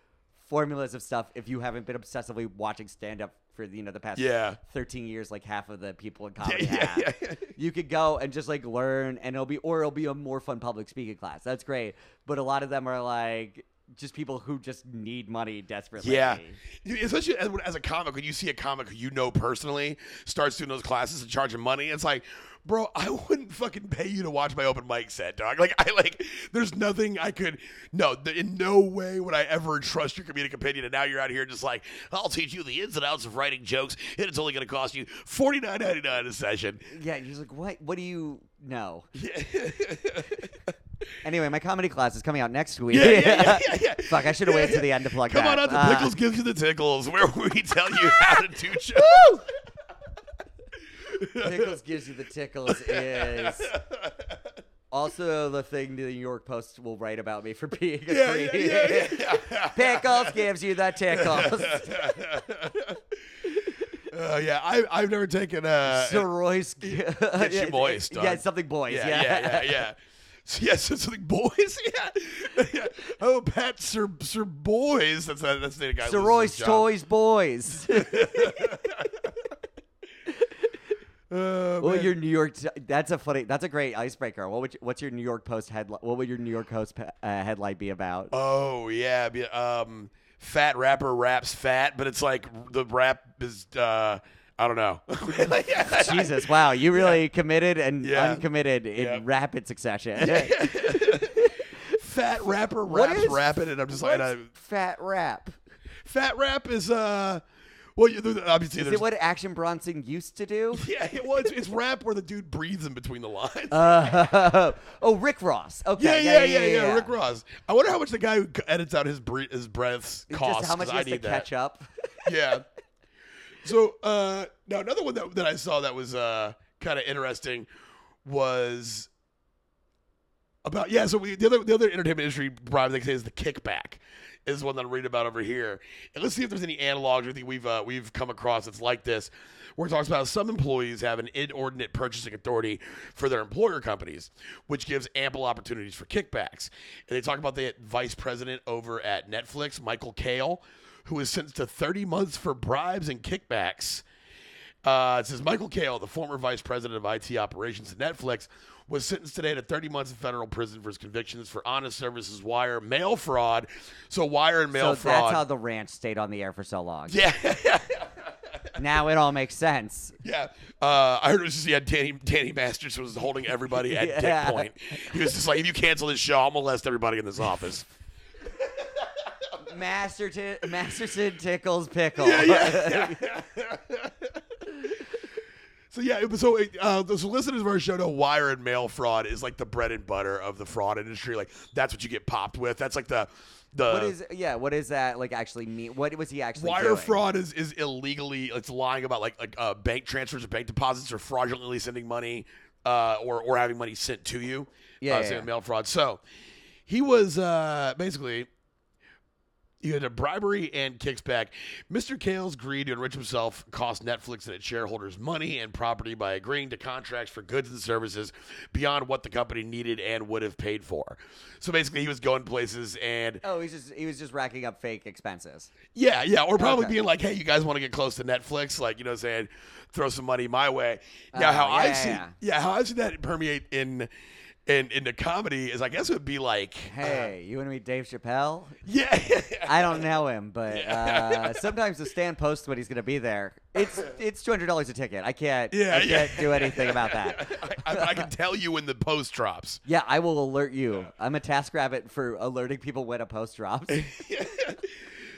formulas of stuff if you haven't been obsessively watching stand up for you know the past Yeah. 13 years like half of the people in comedy yeah, have. yeah, yeah. You could go and just like learn and it'll be or it'll be a more fun public speaking class. That's great. But a lot of them are like just people who just need money desperately. Yeah, especially as, as a comic, when you see a comic who you know personally starts doing those classes and charging money, it's like, bro, I wouldn't fucking pay you to watch my open mic set, dog. Like, I like, there's nothing I could, no, th- in no way would I ever trust your comedic opinion. And now you're out here just like, I'll teach you the ins and outs of writing jokes, and it's only going to cost you forty nine ninety nine a session. Yeah, you're just like, what? What do you know? Yeah. Anyway, my comedy class is coming out next week. Yeah, yeah, yeah, yeah. Fuck, I should have waited to the end to plug Come that. Come on out to Uh, Pickles Gives You the Tickles, where we tell you how to do shows. Pickles gives you the tickles is also the thing the New York Post will write about me for being a Yeah, creep. yeah, yeah, yeah, yeah. Pickles gives you the tickles. Uh, yeah, I, I've never taken uh, Gets you moist, Yeah, dog. it's something boys. yeah, Yeah, yeah, yeah, yeah. So, yeah, so something boys, yeah. yeah. Oh, Pat Sir Sir Boys. That's that's the guy. Soroy's his. Toys Boys. What would man. your New York? That's a funny. That's a great icebreaker. What would? You, what's your New York Post headline? What would your New York Post uh, headline be about? Oh yeah, be- um, fat rapper raps fat, but it's like the rap is uh, I don't know. Jesus, wow, you really committed and Yeah. uncommitted in Yeah. rapid succession. fat rapper raps is- rapping, and I'm just like, I- fat rap? fat rap is uh, well, you, obviously Is it what Action Bronson used to do? yeah, it was it's rap where the dude breathes in between the lines. Uh, oh, Rick Ross. Okay. yeah, yeah, yeah, yeah, Rick Ross. I wonder how much the guy who edits out his bre- his breaths costs. Just how much he I has to need that. catch up. yeah. So uh now another one that, that I saw that was uh kind of interesting was about yeah, so we the other the other entertainment industry bribe they say is the kickback is one that I'm reading about over here. And let's see if there's any analogs or anything we've uh, we've come across that's like this. Where it talks about some employees have an inordinate purchasing authority for their employer companies, which gives ample opportunities for kickbacks. And they talk about the vice president over at Netflix, Michael Kail, who was sentenced to 30 months for bribes and kickbacks. Uh, it says Michael Kail, the former vice president of IT operations at Netflix, was sentenced today to 30 months in federal prison for his convictions for honest services wire mail fraud. So wire and mail so fraud. that's how the ranch stayed on the air for so long. yeah, Now it all makes sense. yeah. Uh, I heard it was just he had Danny Danny Masters was holding everybody at Yeah. dick point. He was just like, if you cancel this show, I'll molest everybody in this office. Masterton, Masterson tickles pickle. yeah, yeah. so yeah, it was- so uh, the listeners of our show know wire and mail fraud is like the bread and butter of the fraud industry. Like that's what you get popped with. That's like the the what is yeah? What does that like actually mean? What was he actually wire doing? fraud is is illegally it's lying about like like uh, bank transfers or bank deposits or fraudulently sending money uh, or or having money sent to you. Yeah, uh, yeah, yeah. mail fraud. So he was uh, basically he had a bribery and kicks back. Mr. Kail's greed to enrich himself cost Netflix and its shareholders money and property by agreeing to contracts for goods and services beyond what the company needed and would have paid for. So basically, he was going places and Oh, he's just he was just racking up fake expenses. yeah, yeah, or probably Okay. being like, "Hey, you guys want to get close to Netflix? Like, you know, what I'm saying, throw some money my way." Now, Oh, how yeah, I've yeah, seen, yeah. yeah, how I've seen that permeate in, in into comedy is, I guess, it would be like, Hey, you want to meet Dave Chappelle? yeah, I don't know him, but uh, sometimes the stand posts when he's going to be there. It's it's two hundred dollars a ticket. I can't Yeah, I yeah. can't do anything about that. I, I, I can tell you when the post drops. Yeah, I will alert you. I'm a task rabbit for alerting people when a post drops.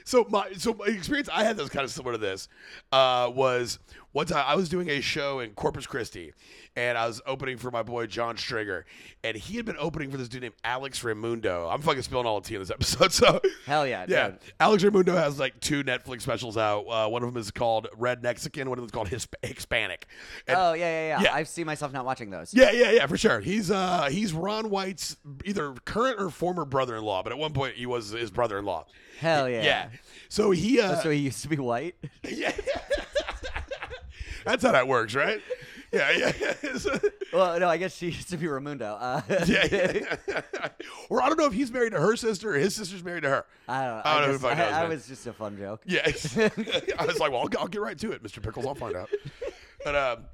So my so my experience I had that was kind of similar to this uh, was one time I was doing a show in Corpus Christi and I was opening for my boy John Stringer and he had been opening for this dude named Alex Reymundo. I'm fucking spilling all the tea in this episode. So Hell yeah, yeah. dude. Alex Reymundo has like two Netflix specials out. Uh, one of them is called Red Mexican. One of them is called Hisp- Hispanic. And- Oh yeah, yeah, yeah, Yeah. I see myself not watching those. yeah, yeah, yeah, for sure. He's uh he's Ron White's either current or former brother-in-law, but at one point he was his brother-in-law. Hell yeah. Yeah. So he uh So he used to be white. yeah. That's how that works, right? Yeah, yeah. So- well, no, I guess she used to be Reymundo. Uh, yeah, yeah. or I don't know if he's married to her sister or his sister's married to her. I don't know. I don't know just, fucking knows, I, I was just a fun joke. Yeah. I was like, well, I'll, I'll get right to it, Mr. Pickles. I'll find out. But um,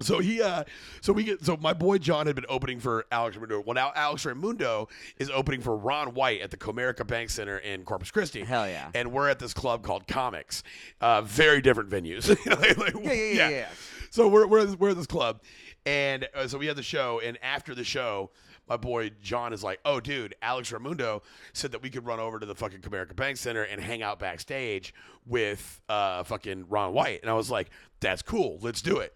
so he, uh, so we get, so my boy John had been opening for Alex Reymundo. Well, now Alex Reymundo is opening for Ron White at the American Bank Center in Corpus Christi. Hell yeah. And we're at this club called Comics. Uh, very different venues. Like- like, Yeah, yeah, yeah, yeah. So we're we're, we're at this club, and uh, so we had the show, and after the show. My boy John is like, oh, dude, Alex Reymundo said that we could run over to the fucking American Bank Center and hang out backstage with uh, fucking Ron White. And I was like, that's cool. Let's do it.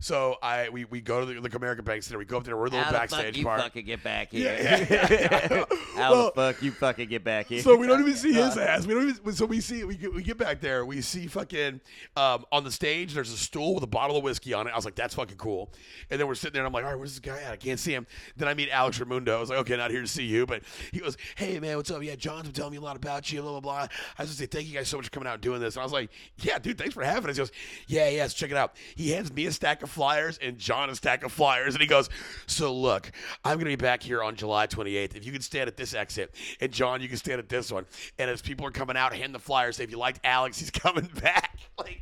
So I we, we go to the, the American Bank Center. We go up there. We're a little How the backstage fuck you part. fucking get back here? Yeah. How Well, the fuck you fucking get back here? So we don't even see his ass. We don't even. So we see we get, we get back there. We see fucking um, on the stage. There's a stool with a bottle of whiskey on it. I was like, that's fucking cool. And then we're sitting there, and I'm like, all right, where's this guy at? I can't see him. Then I meet Alex Reymundo. I was like, okay, not here to see you, but he goes, hey man, what's up? Yeah, John's been telling me a lot about you. Blah blah blah. I was just say thank you guys so much for coming out and doing this. And I was like, yeah, dude, thanks for having us. He goes, yeah, yeah, so check it out. He hands me a stack of flyers and John a stack of flyers, and he goes, so look, I'm gonna be back here on July 28th. If you can stand at this exit, and John, you can stand at this one. And as people are coming out, hand the flyers. Say, if you liked Alex, he's coming back. Like,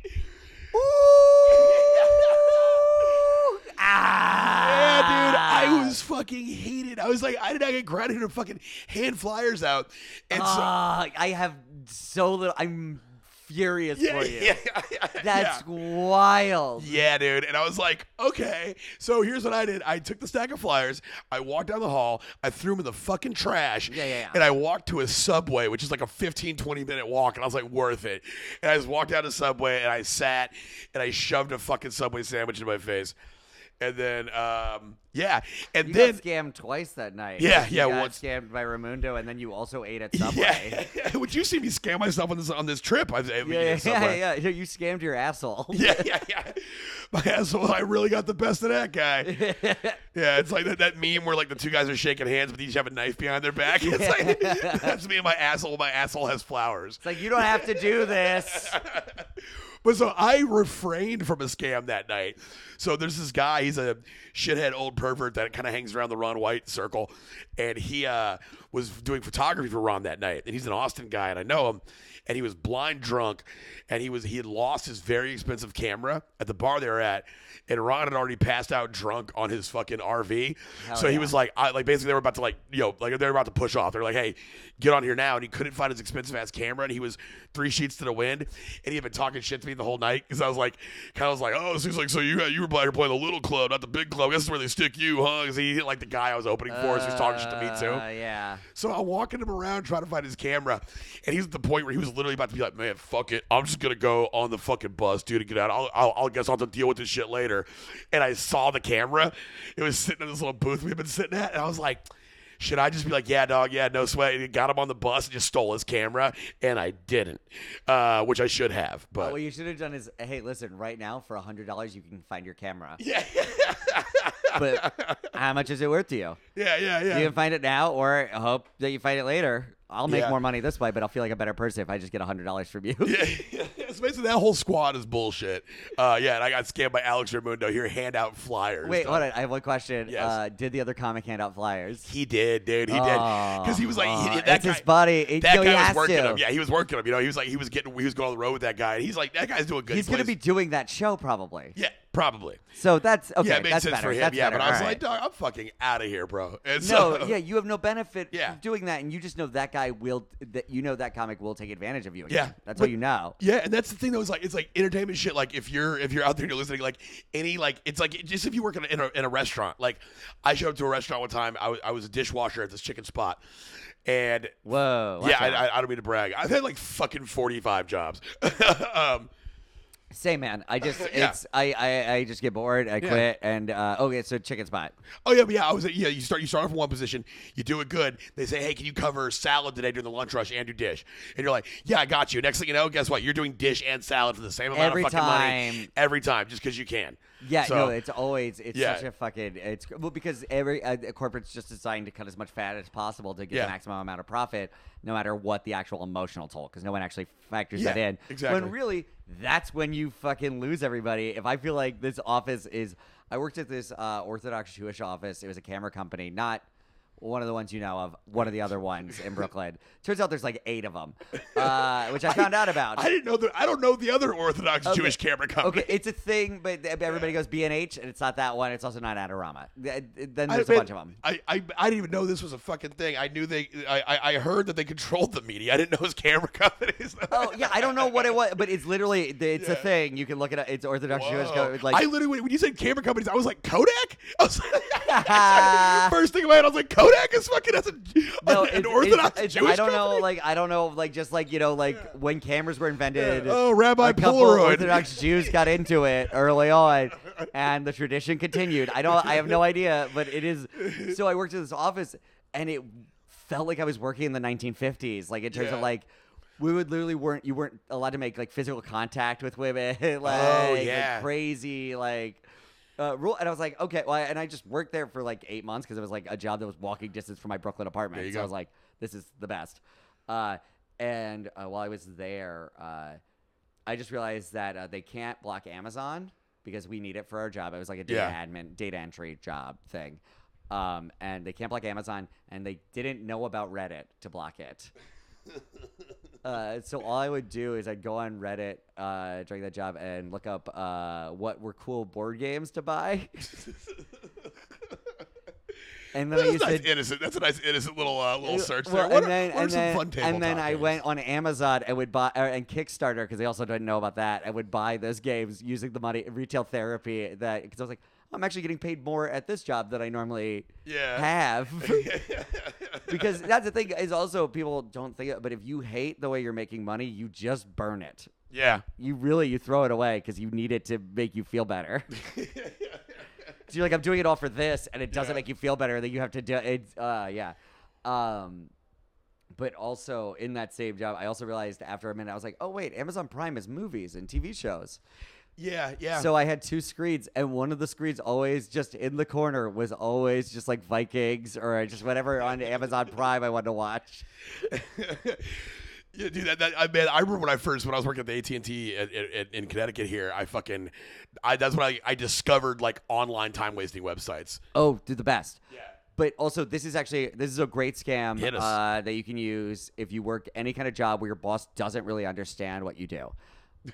ah, yeah, dude, I was fucking hated. I was like, I did not get grounded to fucking hand flyers out. And so, Ah, I have so little. I'm furious yeah, for you. yeah, yeah, That's wild. Yeah, dude. And I was like, okay. So here's what I did. I took the stack of flyers. I walked down the hall. I threw them in the fucking trash. Yeah, yeah, yeah. And I walked to a Subway, which is like a 15, 20 minute walk. And I was like, worth it. And I just walked down to Subway and I sat and I shoved a fucking Subway sandwich in my face. And then, um, yeah. And You then. got scammed twice that night. Yeah, You yeah, got once- scammed by Reymundo, and then you also ate at Subway. Yeah, would you see me scam myself on this on this trip? I, yeah, yeah, yeah, yeah. You scammed your asshole. yeah, yeah, yeah. My asshole, I really got the best of that guy. Yeah, it's like that, that meme where like the two guys are shaking hands, but each have a knife behind their back. It's like that's me and my asshole. My asshole has flowers. It's like you don't have to do this. But so I refrained from a scam that night. So there's this guy, he's a shithead old pervert that kind of hangs around the Ron White circle. And he uh, was doing photography for Ron that night. And he's an Austin guy, and I know him. And he was blind drunk, and he was he had lost his very expensive camera at the bar they were at. And Ron had already passed out drunk on his fucking RV. Hell so he was like, I, like basically they were about to like, you know, like they were about to push off. They're like, hey, get on here now. And he couldn't find his expensive ass camera, and he was three sheets to the wind, and he had been talking shit to me the whole night because I was like, kind of was like, oh, so he's like, so you had you were playing playing the little club, not the big club. This is where they stick you, huh? Because he didn't like the guy I was opening for, so he was talking shit to me too. Uh, yeah. So I'm walking him around trying to find his camera, and he's at the point where he was literally about to be like, "Man, fuck it, I'm just gonna go on the fucking bus, dude, and get out. I'll, I'll, I'll guess I'll have to deal with this shit later." And I saw the camera; it was sitting in this little booth we've been sitting at, and I was like. Should I just be like, yeah, dog, yeah, no sweat? And got him on the bus and just stole his camera, and I didn't, uh, which I should have. But What you should have done is, hey, listen, right now for hundred dollars you can find your camera. yeah, But how much is it worth to you? yeah, yeah, yeah. You can find it now, or hope that you find it later. I'll make Yeah. more money this way, but I'll feel like a better person if I just get hundred dollars from you. Yeah, yeah. So basically, that whole squad is bullshit. Uh, yeah, and I got scammed by Alex Reymundo here, hand out flyers. Wait, hold on. I have one question. Yes. Uh, did the other comic hand out flyers? He did, dude. He did because he was like Oh, he, that it's guy. his buddy. It- that guy was working to. him. Yeah, he was working him. You know, he was like he was getting he was going on the road with that guy, and he's like that guy's doing good. He's He going to be doing that show probably. yeah, probably. So that's okay. yeah, it made that's sense better. for him. That's yeah, better. but I was All like, right. dog, I'm fucking out of here, bro. And No, yeah, you have no benefit Yeah. from doing that, and you just know that guy will. That you know that comic will take advantage of you. Again. Yeah, that's but- all you know. Yeah, and that's the thing that was like it's like entertainment shit. Like if you're if you're out there and you're listening, like any like it's like just if you work in a, in a, in a restaurant. Like I showed up to a restaurant one time. I was, I was a dishwasher at this chicken spot, and Whoa. watch yeah, I, out. I, I don't mean to brag. I've had like fucking forty five jobs. um, Same man. I just Yeah. it's I, I I just get bored. I Yeah. quit and uh, okay. So chicken spot. Oh yeah, but yeah. I was yeah. You start you start off in one position, you do it good. They say, hey, can you cover salad today during the lunch rush and do dish? And you're like, yeah, I got you. Next thing you know, guess what? You're doing dish and salad for the same amount Every of fucking money time. every time, just because you can. Yeah, So- no, it's always it's Yeah. such a fucking it's well because every uh, corporate's just designed to cut as much fat as possible to get Yeah. the maximum amount of profit, no matter what the actual emotional toll, because no one actually factors Yeah, that in. exactly. When really, that's when you fucking lose everybody. If I feel like this office is, I worked at this uh, Orthodox Jewish office. It was a camera company, not. One of the ones you know of, one of the other ones in Brooklyn. Turns out there's like eight of them, uh, which I found out about. I didn't know that. I don't know the other Orthodox Okay. Jewish camera company. Okay, it's a thing, but everybody goes B and H, and it's not that one. It's also not Adorama. Then I, there's a bunch of them. I, I I didn't even know this was a fucking thing. I knew they. I, I, I heard that they controlled the media. I didn't know it was camera companies. Oh yeah, I don't know what it was, but it's literally it's Yeah. a thing. You can look it up. It's Orthodox Jewish. Whoa. Co- like I literally, when you said camera companies, I was like Kodak. I was like, first thing in my head, I was like Kodak is fucking that's a, no, an it's, Orthodox it's, Jewish I don't know, like I don't know, like just like you know, like when cameras were invented. Yeah. Oh, Rabbi a couple Polaroid. Orthodox Jews got into it early on, and the tradition continued. I don't. I have no idea, but it is. So I worked in this office, and it felt like I was working in the 1950s. Like in terms Yeah. of like. We would literally weren't you weren't allowed to make like physical contact with women like, Oh, like, crazy like uh, rule and I was like okay well and I just worked there for like eight months because it was like a job that was walking distance from my Brooklyn apartment There you so go. I was like this is the best uh, and uh, while I was there uh, I just realized that uh, they can't block Amazon because we need it for our job. It was like a data Yeah. admin, data entry job thing. Um, and they can't block Amazon, and they didn't know about Reddit to block it. Uh, so all I would do is I'd go on Reddit uh, during that job and look up uh, what were cool board games to buy. and then I That's used nice to innocent. That's a nice innocent little uh, little search well, there. What, and are, then, what and then, fun and then I games? went on Amazon and would buy, or, and Kickstarter because they also didn't know about that. I would buy those games using the money, retail therapy. That because I was like, I'm actually getting paid more at this job than I normally Yeah. have. because that's the thing is also people don't think it, but if you hate the way you're making money, you just burn it. yeah. You really you throw it away because you need it to make you feel better. So you're like, I'm doing it all for this, and it doesn't Yeah. make you feel better. That you have to do it. Uh, yeah. Um, but also in that same job, I also realized after a minute, I was like, oh wait, Amazon Prime is movies and TV shows. Yeah, yeah. So I had two screens, and one of the screens always just in the corner was always just like Vikings or just whatever on Amazon Prime I wanted to watch. Yeah, dude, that, that I man, I remember when I first when I was working at the AT and T in Connecticut here. I fucking, I that's when I, I discovered like online time wasting websites. Oh, do the best. Yeah. But also, this is actually this is a great scam uh, that you can use if you work any kind of job where your boss doesn't really understand what you do.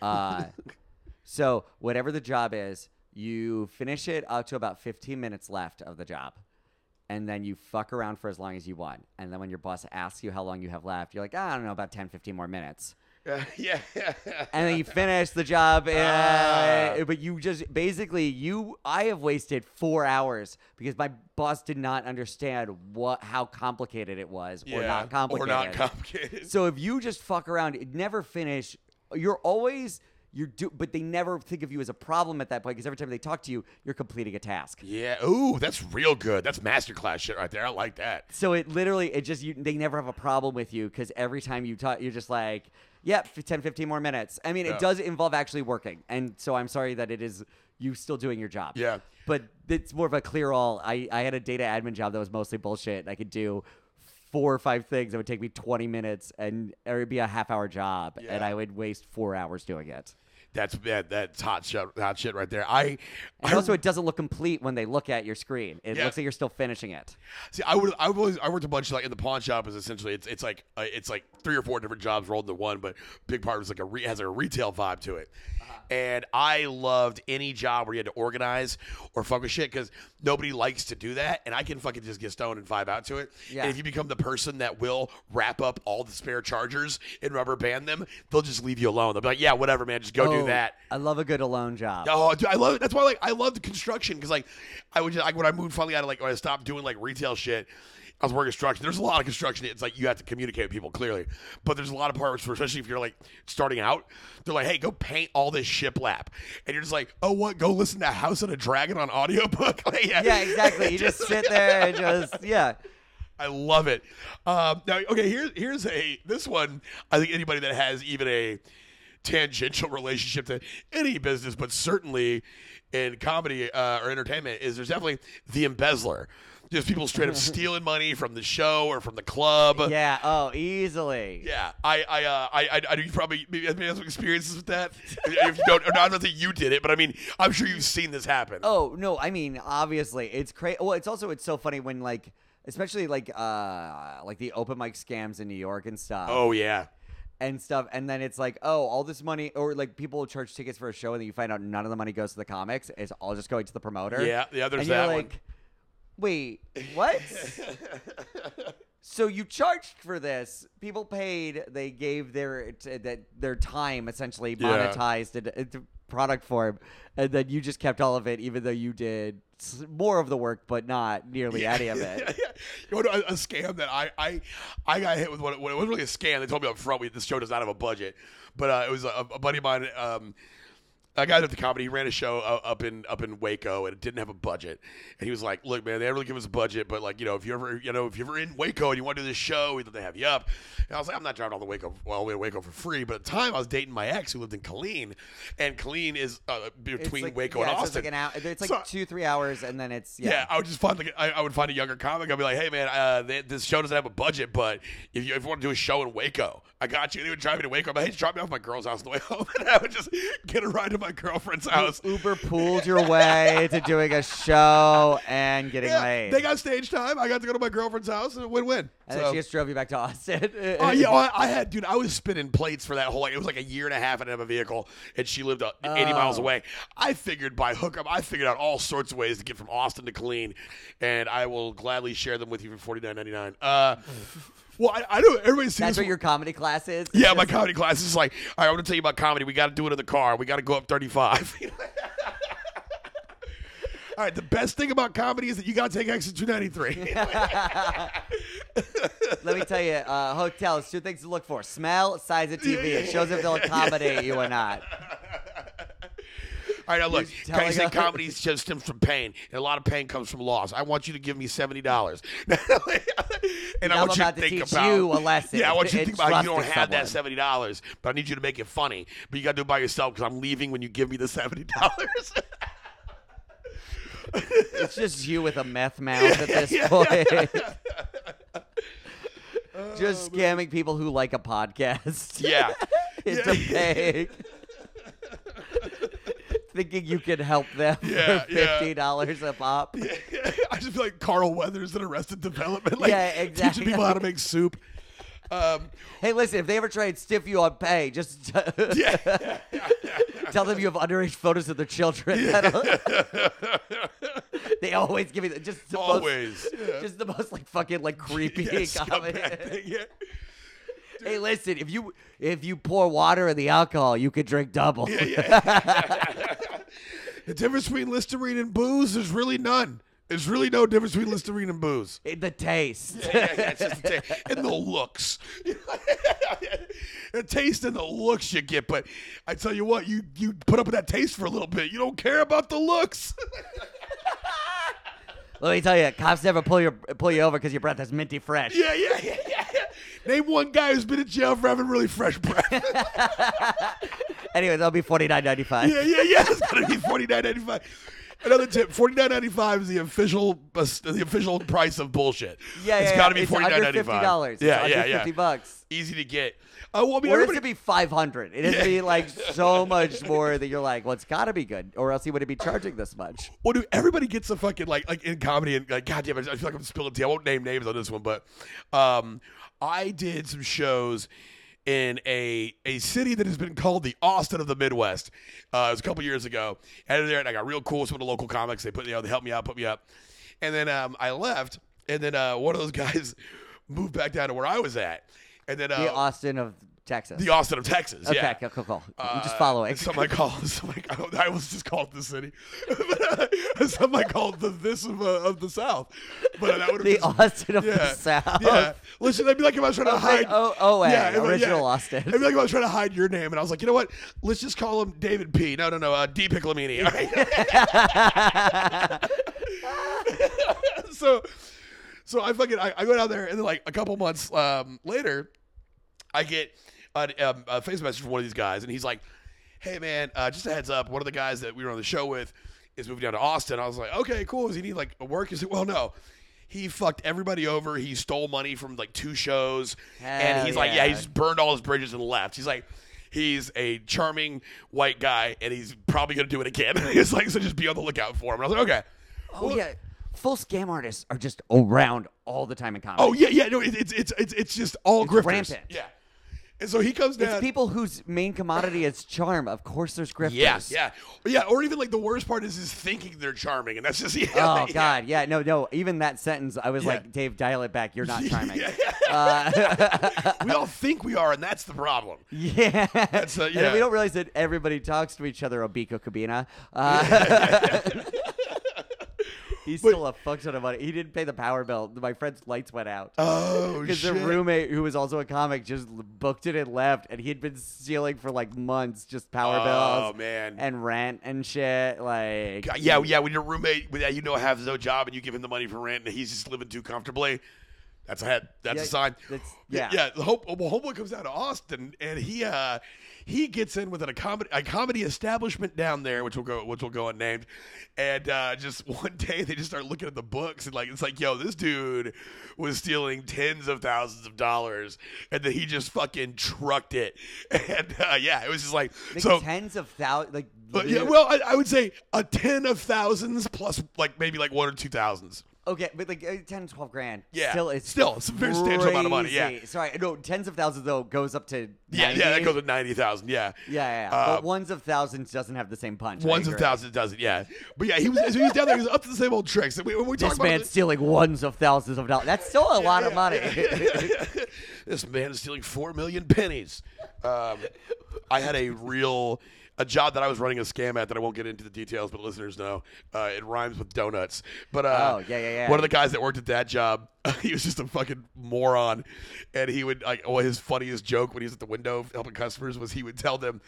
Uh, so whatever the job is, you finish it up to about 15 minutes left of the job, and then you fuck around for as long as you want. And then when your boss asks you how long you have left, you're like, "Ah, I don't know, about 10, 15 more minutes. Yeah, yeah. And then you finish the job, uh, but you just basically you. I have wasted four hours because my boss did not understand what how complicated it was or not complicated. Or not complicated. So if you just fuck around, it never finish. You're always you're do, but they never think of you as a problem at that point because every time they talk to you, you're completing a task. yeah. Ooh, that's real good. That's masterclass shit right there. I like that. So it literally it just you they never have a problem with you because every time you talk, you're just like. Yep, 10, 15 more minutes. I mean, Yeah. it does involve actually working. And so I'm sorry that it is you still doing your job. Yeah. But it's more of a clear all. I, I had a data admin job that was mostly bullshit. I could do four or five things that would take me 20 minutes and it would be a half hour job. And I would waste four hours doing it. That's that, that's hot shit. Hot shit right there. I. And I also, it doesn't look complete when they look at your screen. It Yeah. looks like you're still finishing it. See, I would, I was, I worked a bunch like in the pawn shop. Is essentially it's, it's like, uh, it's like three or four different jobs rolled into one, but big part was like a re, has a retail vibe to it. Uh-huh. And I loved any job where you had to organize or fuck with shit because nobody likes to do that, and I can fucking just get stoned and vibe out to it. Yeah. And if you become the person that will wrap up all the spare chargers and rubber band them, they'll just leave you alone. They'll be like, "Yeah, whatever, man, just go do Oh, that." I love a good alone job. Oh, dude, I love it. That's why, like, I love the construction because, like, I would just like when I moved finally out of like when I stopped doing like retail shit. I was working construction. There's a lot of construction. It's like you have to communicate with people clearly, but there's a lot of parts, where, especially if you're like starting out. They're like, "Hey, go paint all this shiplap," and you're just like, "Oh, what? Go listen to House of a Dragon on audiobook." Like, Yeah, exactly. You just sit there and just, yeah. I love it. Um, now, okay, here's here's a this one. I think anybody that has even a tangential relationship to any business, but certainly in comedy uh, or entertainment, is there's definitely the embezzler. Just people straight up stealing money from the show or from the club. Yeah, oh, easily. Yeah, I, I, uh, I, I, I do probably maybe have some experiences with that. if you don't, or not, that you did it, but I mean, I'm sure you've seen this happen. Oh no, I mean obviously it's crazy. Well, it's also it's so funny when like especially like uh like the open mic scams in New York and stuff Oh yeah, and stuff, and then it's like oh all this money or like people charge tickets for a show and then you find out none of the money goes to the comics. It's all just going to the promoter. yeah, yeah. There's and that you're one. Wait, what? so you charged for this? People paid. They gave their t- that their time essentially Yeah. monetized into, into product form, and then you just kept all of it, even though you did s- more of the work, but not nearly any of it. you know, a, a scam that I, I I got hit with when it, it wasn't really a scam. They told me up front, we, this show does not have a budget, but uh, it was a, a buddy of mine. Um, a guy at the comedy. He ran a show uh, up in up in Waco, and it didn't have a budget. And he was like, "Look, man, they didn't really give us a budget, but like, you know, if you ever, you know, if you're ever in Waco and you want to do this show, we'd love to have you up." And I was like, "I'm not driving all the Waco, well, all the way to Waco for free." But at the time, I was dating my ex who lived in Killeen, and Killeen is uh, between like, Waco yeah, and so Austin. It's like an hour. It's like So- two, three hours, and then it's yeah. Yeah, I would just find like I, I would find a younger comic. I'd be like, "Hey man, uh, they, this show doesn't have a budget, but if you if you want to do a show in Waco, I got you." And he would drive me to Waco. Like, "Hey, just drop me off at my girl's house on the way home," and I would just get a ride to my girlfriend's house. Uber pooled your way to doing a show and getting Yeah, laid. they got stage time. I got to go to my girlfriend's house, and win-win. and So- then she just drove you back to Austin. Oh yeah, I, I had, dude. I was spinning plates for that whole. Like, it was like a year and a half. I didn't have a vehicle, and she lived uh, 80 miles Oh. away. I figured by hookup, I figured out all sorts of ways to get from Austin to Killeen, and I will gladly share them with you for forty nine ninety nine. Uh, well, I, I know everybody sees That's what your comedy class is. yeah, my comedy class is like, all right, I want to tell you about comedy. We got to do it in the car. We got to go up 35. all right, the best thing about comedy is that you got to take exit 293. Let me tell you, uh, hotels, two things to look for: smell, size of TV. It shows if they'll accommodate you or not. All right, now look, You're say comedy just stems from pain, and a lot of pain comes from loss. I want you to give me seventy dollars, and I I'm want you to about to think teach about you a lesson Yeah, I want you to think about you don't have that seventy dollars, but I need you to make it funny. But you got to do it by yourself because I'm leaving when you give me the seventy dollars. It's just you with a meth mouth at this point. just oh, scamming people who like a podcast. yeah, it's Yeah. paying. Thinking you can help them Yeah, for fifty dollars a pop. I just feel like Carl Weathers in Arrested Development, like Yeah, teaching people how to make soup. Um, Hey, listen, if they ever try and stiff you on pay, just yeah, tell them you have underage photos of their children. they always give me the, just the Always, most, yeah. just the most like fucking like creepy yeah, comment. scumbag thing, yeah. Hey, listen, if you if you pour water in the alcohol, you could drink double. The difference between Listerine and booze, there's really none. There's really no difference between Listerine and booze. the taste. Yeah, yeah, it's just the ta- and the looks. the taste and the looks you get, but I tell you what, you you put up with that taste for a little bit. You don't care about the looks. Let me tell you, cops never pull your pull you over because your breath is minty fresh. yeah, yeah, yeah, yeah, yeah. Name one guy who's been in jail for having really fresh breath. Anyway, that'll be forty nine ninety five. yeah, yeah, yeah. It's gonna be forty nine ninety five. Another tip: forty nine ninety five is the official uh, the official price of bullshit. Yeah, it's yeah, got to yeah. be forty nine ninety five. dollars. Yeah, yeah, yeah. Fifty bucks. Easy to get. Uh, well, I mean, Or it everybody, to be five hundred. It has to be like so much more that you're like, well, it's got to be good, or else he wouldn't be charging this much. Well, dude, everybody gets a fucking like like in comedy and like goddamn, I feel like I'm spilling tea. I won't name names on this one, but um, I did some shows in a a city that has been called the Austin of the Midwest. Uh, it was a couple years ago. And there, and I got real cool with some of the local comics. They put you know they helped me out, put me up, and then um, I left, and then uh, one of those guys moved back down to where I was at, and then uh, The Austin of Texas. the Austin of Texas. okay, yeah. cool, cool, cool. Uh, just following. Somebody called. Somebody, I was just called the city. i called the this of, uh, of the South. But that would The have Austin of yeah, the South. Yeah. Listen, it'd be like if I was trying to hide. O- OA, be- original Austin. It'd be like if I was trying to hide your name, and I was like, you know what? Let's just call him David P. No, no, no. Uh, D. Piccolomini. Right. so, so I fucking I, I go down there, and then like a couple months um, later, I get a, um, a face message from one of these guys, and he's like, "Hey man, uh, just a heads up, one of the guys that we were on the show with is moving down to Austin." I was like, "Okay, cool. Does he need like a work?" He said, "Well, no." He fucked everybody over. He stole money from like two shows, and Hell he's like, "Yeah, yeah. he's burned all his bridges and left." He's like. He's a charming white guy, and he's probably gonna do it again. he's like, so just be on the lookout for him. And I was like, okay. oh Well, yeah, full scam artists are just around all the time in comedy. Oh yeah, yeah. No, it, it's it's it's it's just all It's grifters. rampant. Yeah. And so he comes down. It's people whose main commodity is charm. Of course, there's grifters. Yeah, yeah, yeah. Or even like the worst part is is thinking they're charming, and that's just yeah. Oh yeah. God, yeah, no, no. Even that sentence, I was Yeah. like, Dave, dial it back. You're not charming. Yeah, Uh, we all think we are, and that's the problem. yeah. That's, uh, And we don't realize that everybody talks to each other. Obico Cabina. Uh, He But- stole a fuck ton of money. He didn't pay the power bill. My friend's lights went out. Oh Because shit! the roommate, who was also a comic, just booked it and left, and he had been stealing for like months, just power Oh, bills man. and rent and shit. Like, God, yeah, yeah. When your roommate, when you know has no job, and you give him the money for rent, and he's just living too comfortably, that's a head. That's Yeah, a sign. yeah, yeah. The hope, well, homeboy comes out of Austin, and he uh, he gets in with an, a comedy a comedy establishment down there, which will go which will go unnamed. And uh, just one day, they just start looking at the books, and like it's like, yo, this dude was stealing tens of thousands of dollars, and then he just fucking trucked it. And uh, yeah, it was just like so. tens of thousands. Like, yeah, well, I, I would say a ten of thousands plus like maybe like one or two thousands. Okay, but like uh, 10, 12 grand. Yeah, still, it's still, it's a very substantial amount of money, yeah. crazy. Sorry, no, tens of thousands though goes up to. Yeah, 90. yeah, that goes to ninety thousand. Yeah, Yeah, yeah, yeah. Uh, but ones of thousands doesn't have the same punch. I ones of agree. thousands doesn't. Yeah, but yeah, he was so he was down there. He was up to the same old tricks. And we, when we talk This about man's stealing ones of thousands of dollars. That's still a lot of money. this man is stealing four million pennies. Um, I had a real a job that I was running a scam at that I won't get into the details, but listeners know uh, it rhymes with donuts. But uh, Oh, yeah, yeah, yeah. One of the guys that worked at that job, he was just a fucking moron, and he would like. Oh, his funniest joke when he was at the window helping customers was he would tell them.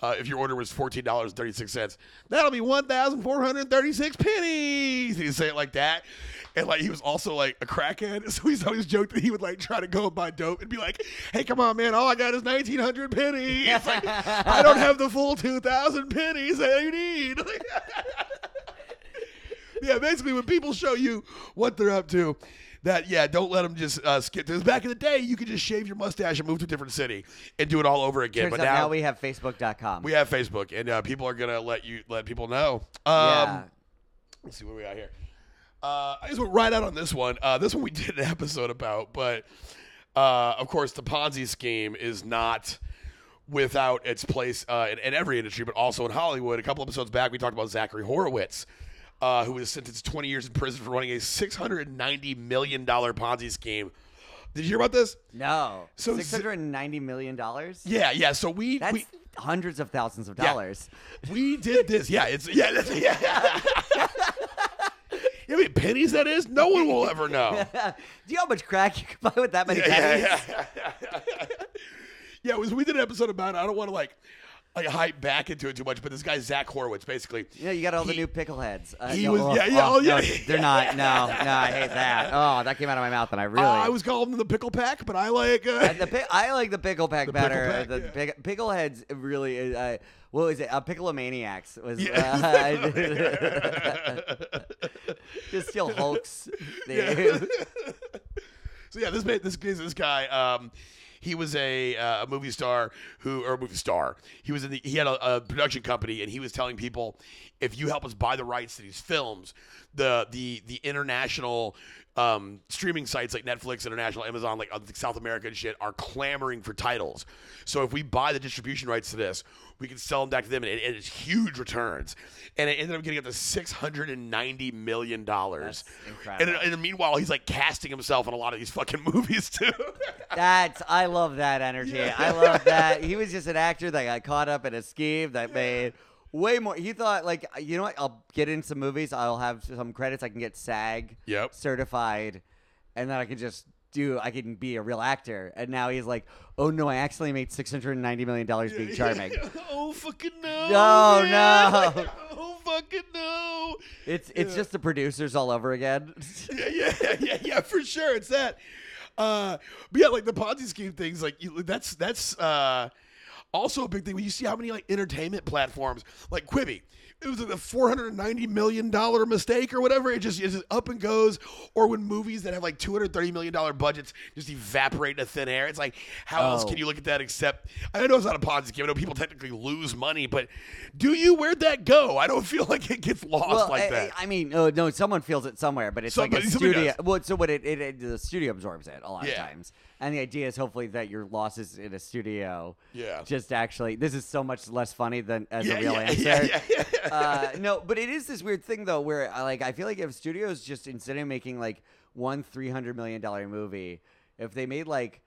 Uh, if your order was fourteen dollars thirty six cents, that'll be one thousand four hundred thirty six pennies. He'd say it like that, and like he was also like a crackhead, so he's always joked that he would like try to go and buy dope and be like, "Hey, come on, man, all I got is nineteen hundred pennies. Like, I don't have the full two thousand pennies that you need." yeah, basically, when people show you what they're up to, that yeah, don't let them just uh, skip. Because back in the day, you could just shave your mustache and move to a different city and do it all over again. Turns but now, now we have Facebook.com. we have Facebook, and uh, people are gonna let you let people know. Um, yeah. Let's see what we got here. Uh, I just went right out on this one. Uh, this one we did an episode about, but uh, of course, the Ponzi scheme is not without its place uh, in, in every industry, but also in Hollywood. A couple episodes back, we talked about Zachary Horowitz, uh, who was sentenced to 20 years in prison for running a $690 million Ponzi scheme. Did you hear about this? No. So Six hundred and ninety million dollars. Yeah, yeah. So we That's we, hundreds of thousands of Yeah. dollars. we did this. Yeah, it's yeah, that's, yeah. you know how many pennies that is? No one will ever know. Do you know how much crack you can buy with that many yeah, pennies? yeah, yeah. yeah, it was, we did an episode about it. I don't want to like like hype back into it too much, but this guy Zach Horowitz, basically, Yeah, you got all the new pickleheads. Uh, he no, was- oh, yeah, yeah, oh, oh, yeah. no, they're not. No, no, I hate that. Oh, that came out of my mouth, and I really. uh, I was calling them the pickle pack, but I like. Uh, the pi- I like the pickle pack The pickle better. pack, the yeah. pick- pickle heads really. Uh, what was it? Uh, Picklomaniacs was. Yeah. Uh, just still Hulks. Yeah. so yeah, this this this, this guy, um, he was a, uh, a movie star who, or a movie star. He was in the, he had a, a production company, and he was telling people, if you help us buy the rights to these films, the the the international um, streaming sites like Netflix, International, Amazon, like uh, South America and shit, are clamoring for titles. So if we buy the distribution rights to this, we can sell them back to them, and, it, and it's huge returns. And it ended up getting up to six hundred and ninety million dollars. And, and meanwhile, he's like casting himself in a lot of these fucking movies too. That's I love that energy. I love that. He was just an actor that got caught up in a scheme that made way more. He thought like, you know what? I'll get in some movies. I'll have some credits. I can get SAG Yep. certified, and then I can just do. I can be a real actor. And now he's like, oh no, I actually made six hundred and ninety million dollars being charming. oh fucking no! No, man. no. oh fucking no! It's it's just the producers all over again. Yeah, yeah, yeah, yeah, yeah, for sure. It's that. Uh, but yeah, like the Ponzi scheme things, like you, that's that's uh, also a big thing. When you see how many like entertainment platforms, like Quibi, it was like a four hundred ninety million dollar mistake or whatever. It just is up and goes. Or when movies that have like two hundred thirty million dollar budgets just evaporate into thin air. It's like how else Oh. can you look at that except? I know it's not a Ponzi scheme. I know people technically lose money, but do you? Where'd that go? I don't feel like it gets lost well, like I, that. I mean, uh, no, someone feels it somewhere, but it's like a studio. does. Well, so what it, it, it the studio absorbs it a lot Yeah. of times, and the idea is hopefully that your losses in a studio, Yeah. just actually this is so much less funny than as yeah, a real yeah, answer. yeah, uh, no, but it is this weird thing though, where like I feel like if studios just instead of making like one three hundred million dollar movie, if they made like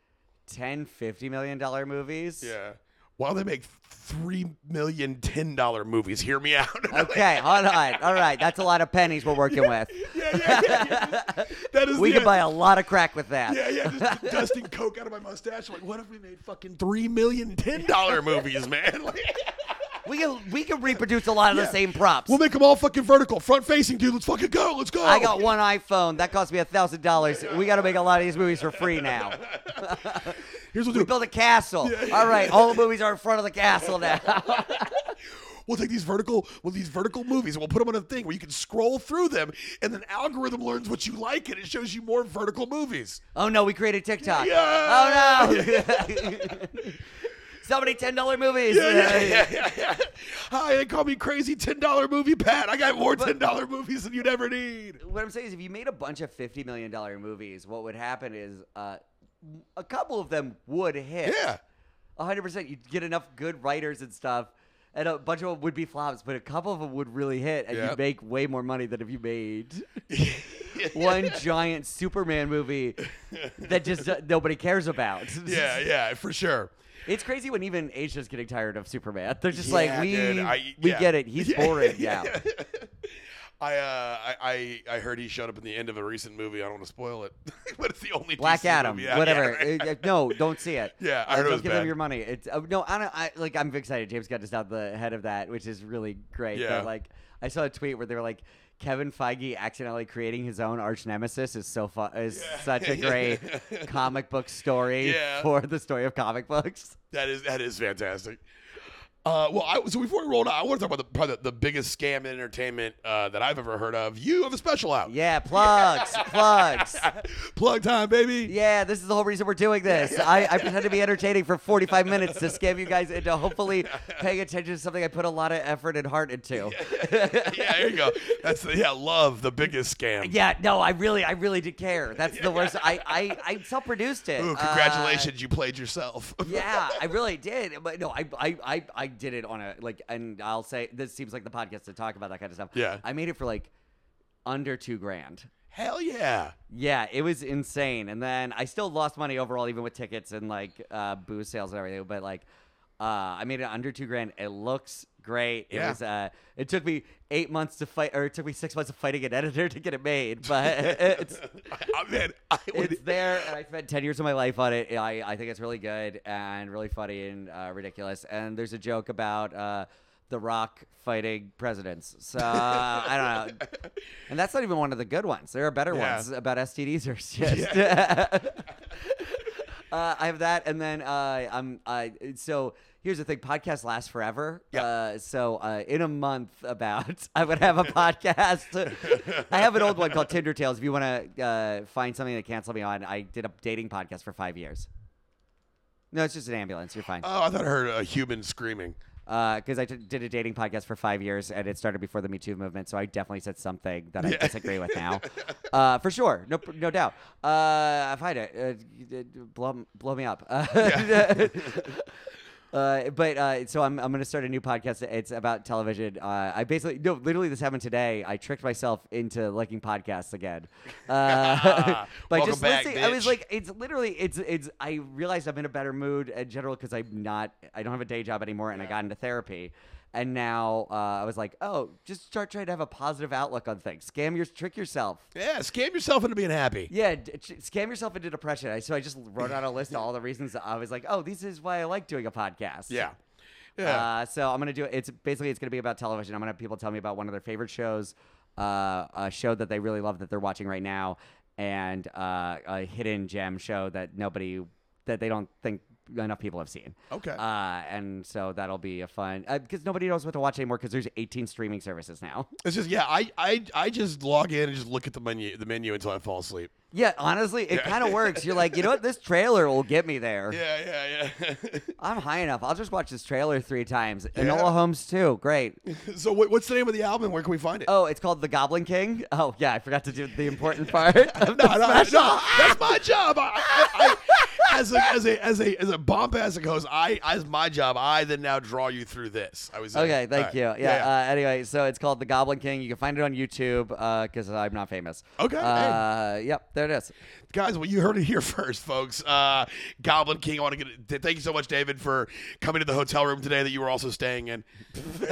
10 50 million dollar movies, Yeah. Why don't they make three million ten dollar movies? Hear me out. Okay, hold on. All right, that's a lot of pennies we're working with. yeah, yeah, yeah, yeah. That is We could buy a lot of crack with that. Yeah, yeah, just dusting coke out of my mustache. Like, what if we made fucking three million ten dollar movies, man? Like, We can we can reproduce a lot of Yeah. the same props. we'll make them all fucking vertical, front facing, dude. Let's fucking go. Let's go. I got one iPhone that cost me a thousand dollars. We got to make a lot of these movies for free now. Here's what We do. built a castle. All right, all the movies are in front of the castle now. We'll take these vertical, well, these vertical movies, and we'll put them on a thing where you can scroll through them, and then algorithm learns what you like, and it shows you more vertical movies. oh no, we created TikTok. Yeah. Oh no. so many ten dollar movies. Yeah, yeah, yeah, yeah, yeah. Hi, they call me crazy ten dollar movie Pat. I got more ten dollar movies than you'd ever need. What I'm saying is, if you made a bunch of fifty million dollar movies, what would happen is uh, a couple of them would hit. Yeah. hundred percent. You'd get enough good writers and stuff, and a bunch of them would be flops, but a couple of them would really hit, and Yep. you'd make way more money than if you made one giant Superman movie that just uh, nobody cares about. Yeah, yeah, for sure. It's crazy when even Asia's getting tired of Superman. They're just Yeah, like, we dude, I- we yeah. get it. He's boring yeah, now. I, uh, I I heard he showed up in the end of a recent movie. I don't want to spoil it, but it's the only Black DC Adam, movie. Yeah, whatever. Uh, no, don't see it. Yeah, I Uh, heard it don't was give bad. them your money. It's uh, no, I don't. I like. I'm excited. James Gunn is now the head of that, which is really great. Yeah. But like, I saw a tweet where they were like, Kevin Feige accidentally creating his own arch nemesis is so fun. Is Yeah. such a great comic book story Yeah. for the story of comic books. That is that is fantastic. Uh, well, I, so before we roll out, I want to talk about the, probably the, the biggest scam in entertainment uh, that I've ever heard of. You have a special out. Yeah, plugs, plugs. Plug time, baby. Yeah, this is the whole reason we're doing this. I, I pretend to be entertaining for 45 minutes to scam you guys into hopefully paying attention to something I put a lot of effort and heart into. yeah, there you go. That's the, yeah, love the biggest scam. Yeah, no, I really, I really did care. That's the worst. I, I, I self-produced it. Ooh, Uh, congratulations, you played yourself. yeah, I really did. But no, I, I, I, I did it on a like, and I'll say this seems like the podcast to talk about that kind of stuff. Yeah. I made it for like under two grand. Hell yeah. Yeah, it was insane. And then I still lost money overall, even with tickets and like uh, booze sales and everything. But like, uh, I made it under two grand. It looks great. It Yeah. was. Uh, it took me eight months to fight, or it took me six months of fighting an editor to get it made. But it's I, man, I would, it's there, and I spent ten years of my life on it. I I think it's really good and really funny and uh, ridiculous. And there's a joke about. Uh, the Rock fighting presidents. So I don't know. And that's not even one of the good ones. There are better Yeah. ones about STDs or just. uh, I have that, and then uh, I'm. I so here's the thing: podcasts last forever. Yeah. Uh, so uh, in a month, about I would have a podcast. I have an old one called Tinder Tales. If you want to uh, find something to cancel me on, I did a dating podcast for five years. No, it's just an ambulance. You're fine. oh, I thought I heard a human screaming. Because I t- did a dating podcast for five years, and it started before the Me Too movement. So I definitely said something that I Yeah. disagree with now, uh, for sure, no, no doubt. Uh, I find it, uh, blow, blow me up. Uh, Uh, but uh, so I'm, I'm going to start a new podcast. It's about television. Uh, I basically no, literally this happened today. I tricked myself into liking podcasts again. Uh, by Welcome just back, listening, I was like, it's literally it's it's. I realized I'm in a better mood in general because I'm not. I don't have a day job anymore, and I got into therapy. And now uh, I was like, oh, just start trying to have a positive outlook on things. Scam your, trick yourself. Yeah, scam yourself into being happy. Yeah, d- scam yourself into depression. I, so I just wrote out a list of all the reasons I was like, oh, this is why I like doing a podcast. Yeah. Yeah. Uh, so I'm gonna do it. It's basically it's gonna be about television. I'm gonna have people tell me about one of their favorite shows, uh, a show that they really love that they're watching right now, and uh, a hidden gem show that nobody that they don't think enough people have seen. Okay. Uh, and so that'll be a fun because nobody knows what to watch anymore because there's 18 streaming services now. it's just yeah, I, I I just log in and just look at the menu the menu until I fall asleep. Yeah, honestly, it Yeah. kind of works. You're like, you know what? This trailer will get me there. Yeah, yeah, yeah. I'm high enough. I'll just watch this trailer three times. Yeah. Enola Holmes too. Great. so what's the name of the album? Where can we find it? Oh, it's called The Goblin King. Oh yeah, I forgot to do the important part. no, no, no, that's my job. I, I, I, as a as a as a as a bombastic host, I as my job, I then now draw you through this. I was. Okay, thank All you. right. Yeah. Uh, anyway, so it's called The Goblin King. You can find it on YouTube because I'm not famous. Okay, Uh, yep, there it is. guys. Well, you heard it here first, folks. Uh, Goblin King. I want to get. Thank you so much, David, for coming to the hotel room today that you were also staying in.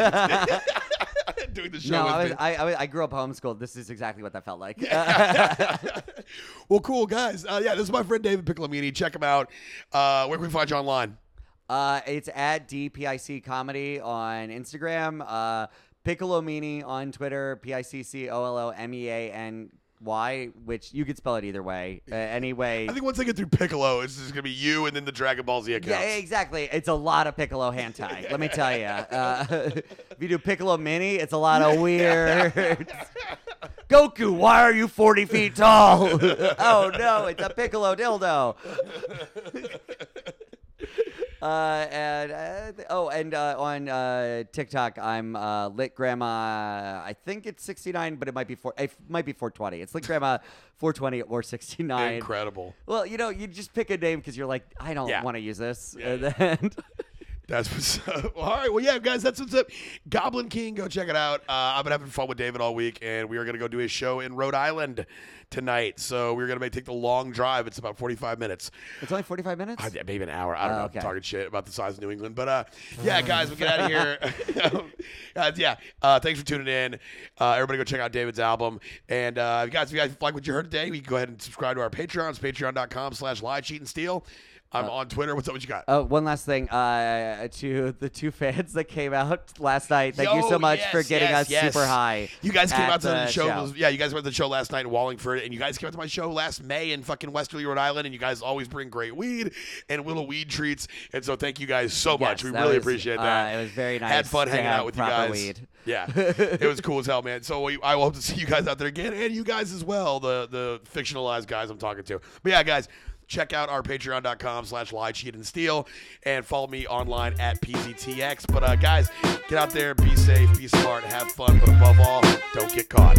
Doing the show No, with I, was. I, I, I grew up homeschooled. This is exactly what that felt like. well, cool, guys. Uh, yeah, this is my friend David Piccolomini. Check him out. Uh, where can we find you online? Uh, it's at DPIC Comedy on Instagram. Uh, Piccolomini on Twitter. P I C C O L O M E A N Y, which you could spell it either way. Uh, anyway. I think once I get through Piccolo, it's just gonna be you and then the Dragon Ball Z accounts. Yeah, exactly. It's a lot of Piccolo hentai. let me tell you. Uh, if you do Piccolo Mini, it's a lot of weird. Goku, why are you 40 feet tall? oh no, it's a Piccolo dildo. Uh, and uh, oh, and uh, on uh, TikTok, I'm uh, lit grandma. I think it's 69, but it might be four. It might be 420. It's lit grandma 420 or 69. Incredible. Well, you know, you just pick a name because you're like, I don't Yeah. want to use this. Yeah, and yeah. That's what's up. All right. Well, yeah, guys, that's what's up. Goblin King, go check it out. Uh, I've been having fun with David all week, and we are going to go do a show in Rhode Island tonight. So we're going to take the long drive. It's about 45 minutes. it's only 45 minutes. Uh, maybe an hour. I don't Oh, know. okay. I'm talking shit about the size of New England. But uh, yeah, guys, we'll get out of here. yeah. Uh, thanks for tuning in. Uh, everybody go check out David's album. And uh, guys, if you guys like what you heard today, we can go ahead and subscribe to our Patreon. It's patreon.com slash lie, cheat, and steal. I'm on Twitter. What's up? What you got? Oh, one last thing uh, to the two fans that came out last night. Thank you so much for getting yes, us yes. super high. You guys came out to the, show. show. Yeah, you guys went to the show last night in Wallingford, and you guys came out to my show last May in fucking Westerly, Rhode Island. And you guys always bring great weed and little weed treats. And so thank you guys so much. We really was, appreciate uh, that. it was very nice Had fun hanging out with you guys. weed. Yeah, it was cool as hell, man. So we, I hope to see you guys out there again, and you guys as well, the the fictionalized guys I'm talking to. But yeah, guys check out our patreon.com slash lie, cheat, and steal, and follow me online at PZTX. But uh, guys, get out there, be safe, be smart, have fun, but above all, don't get caught.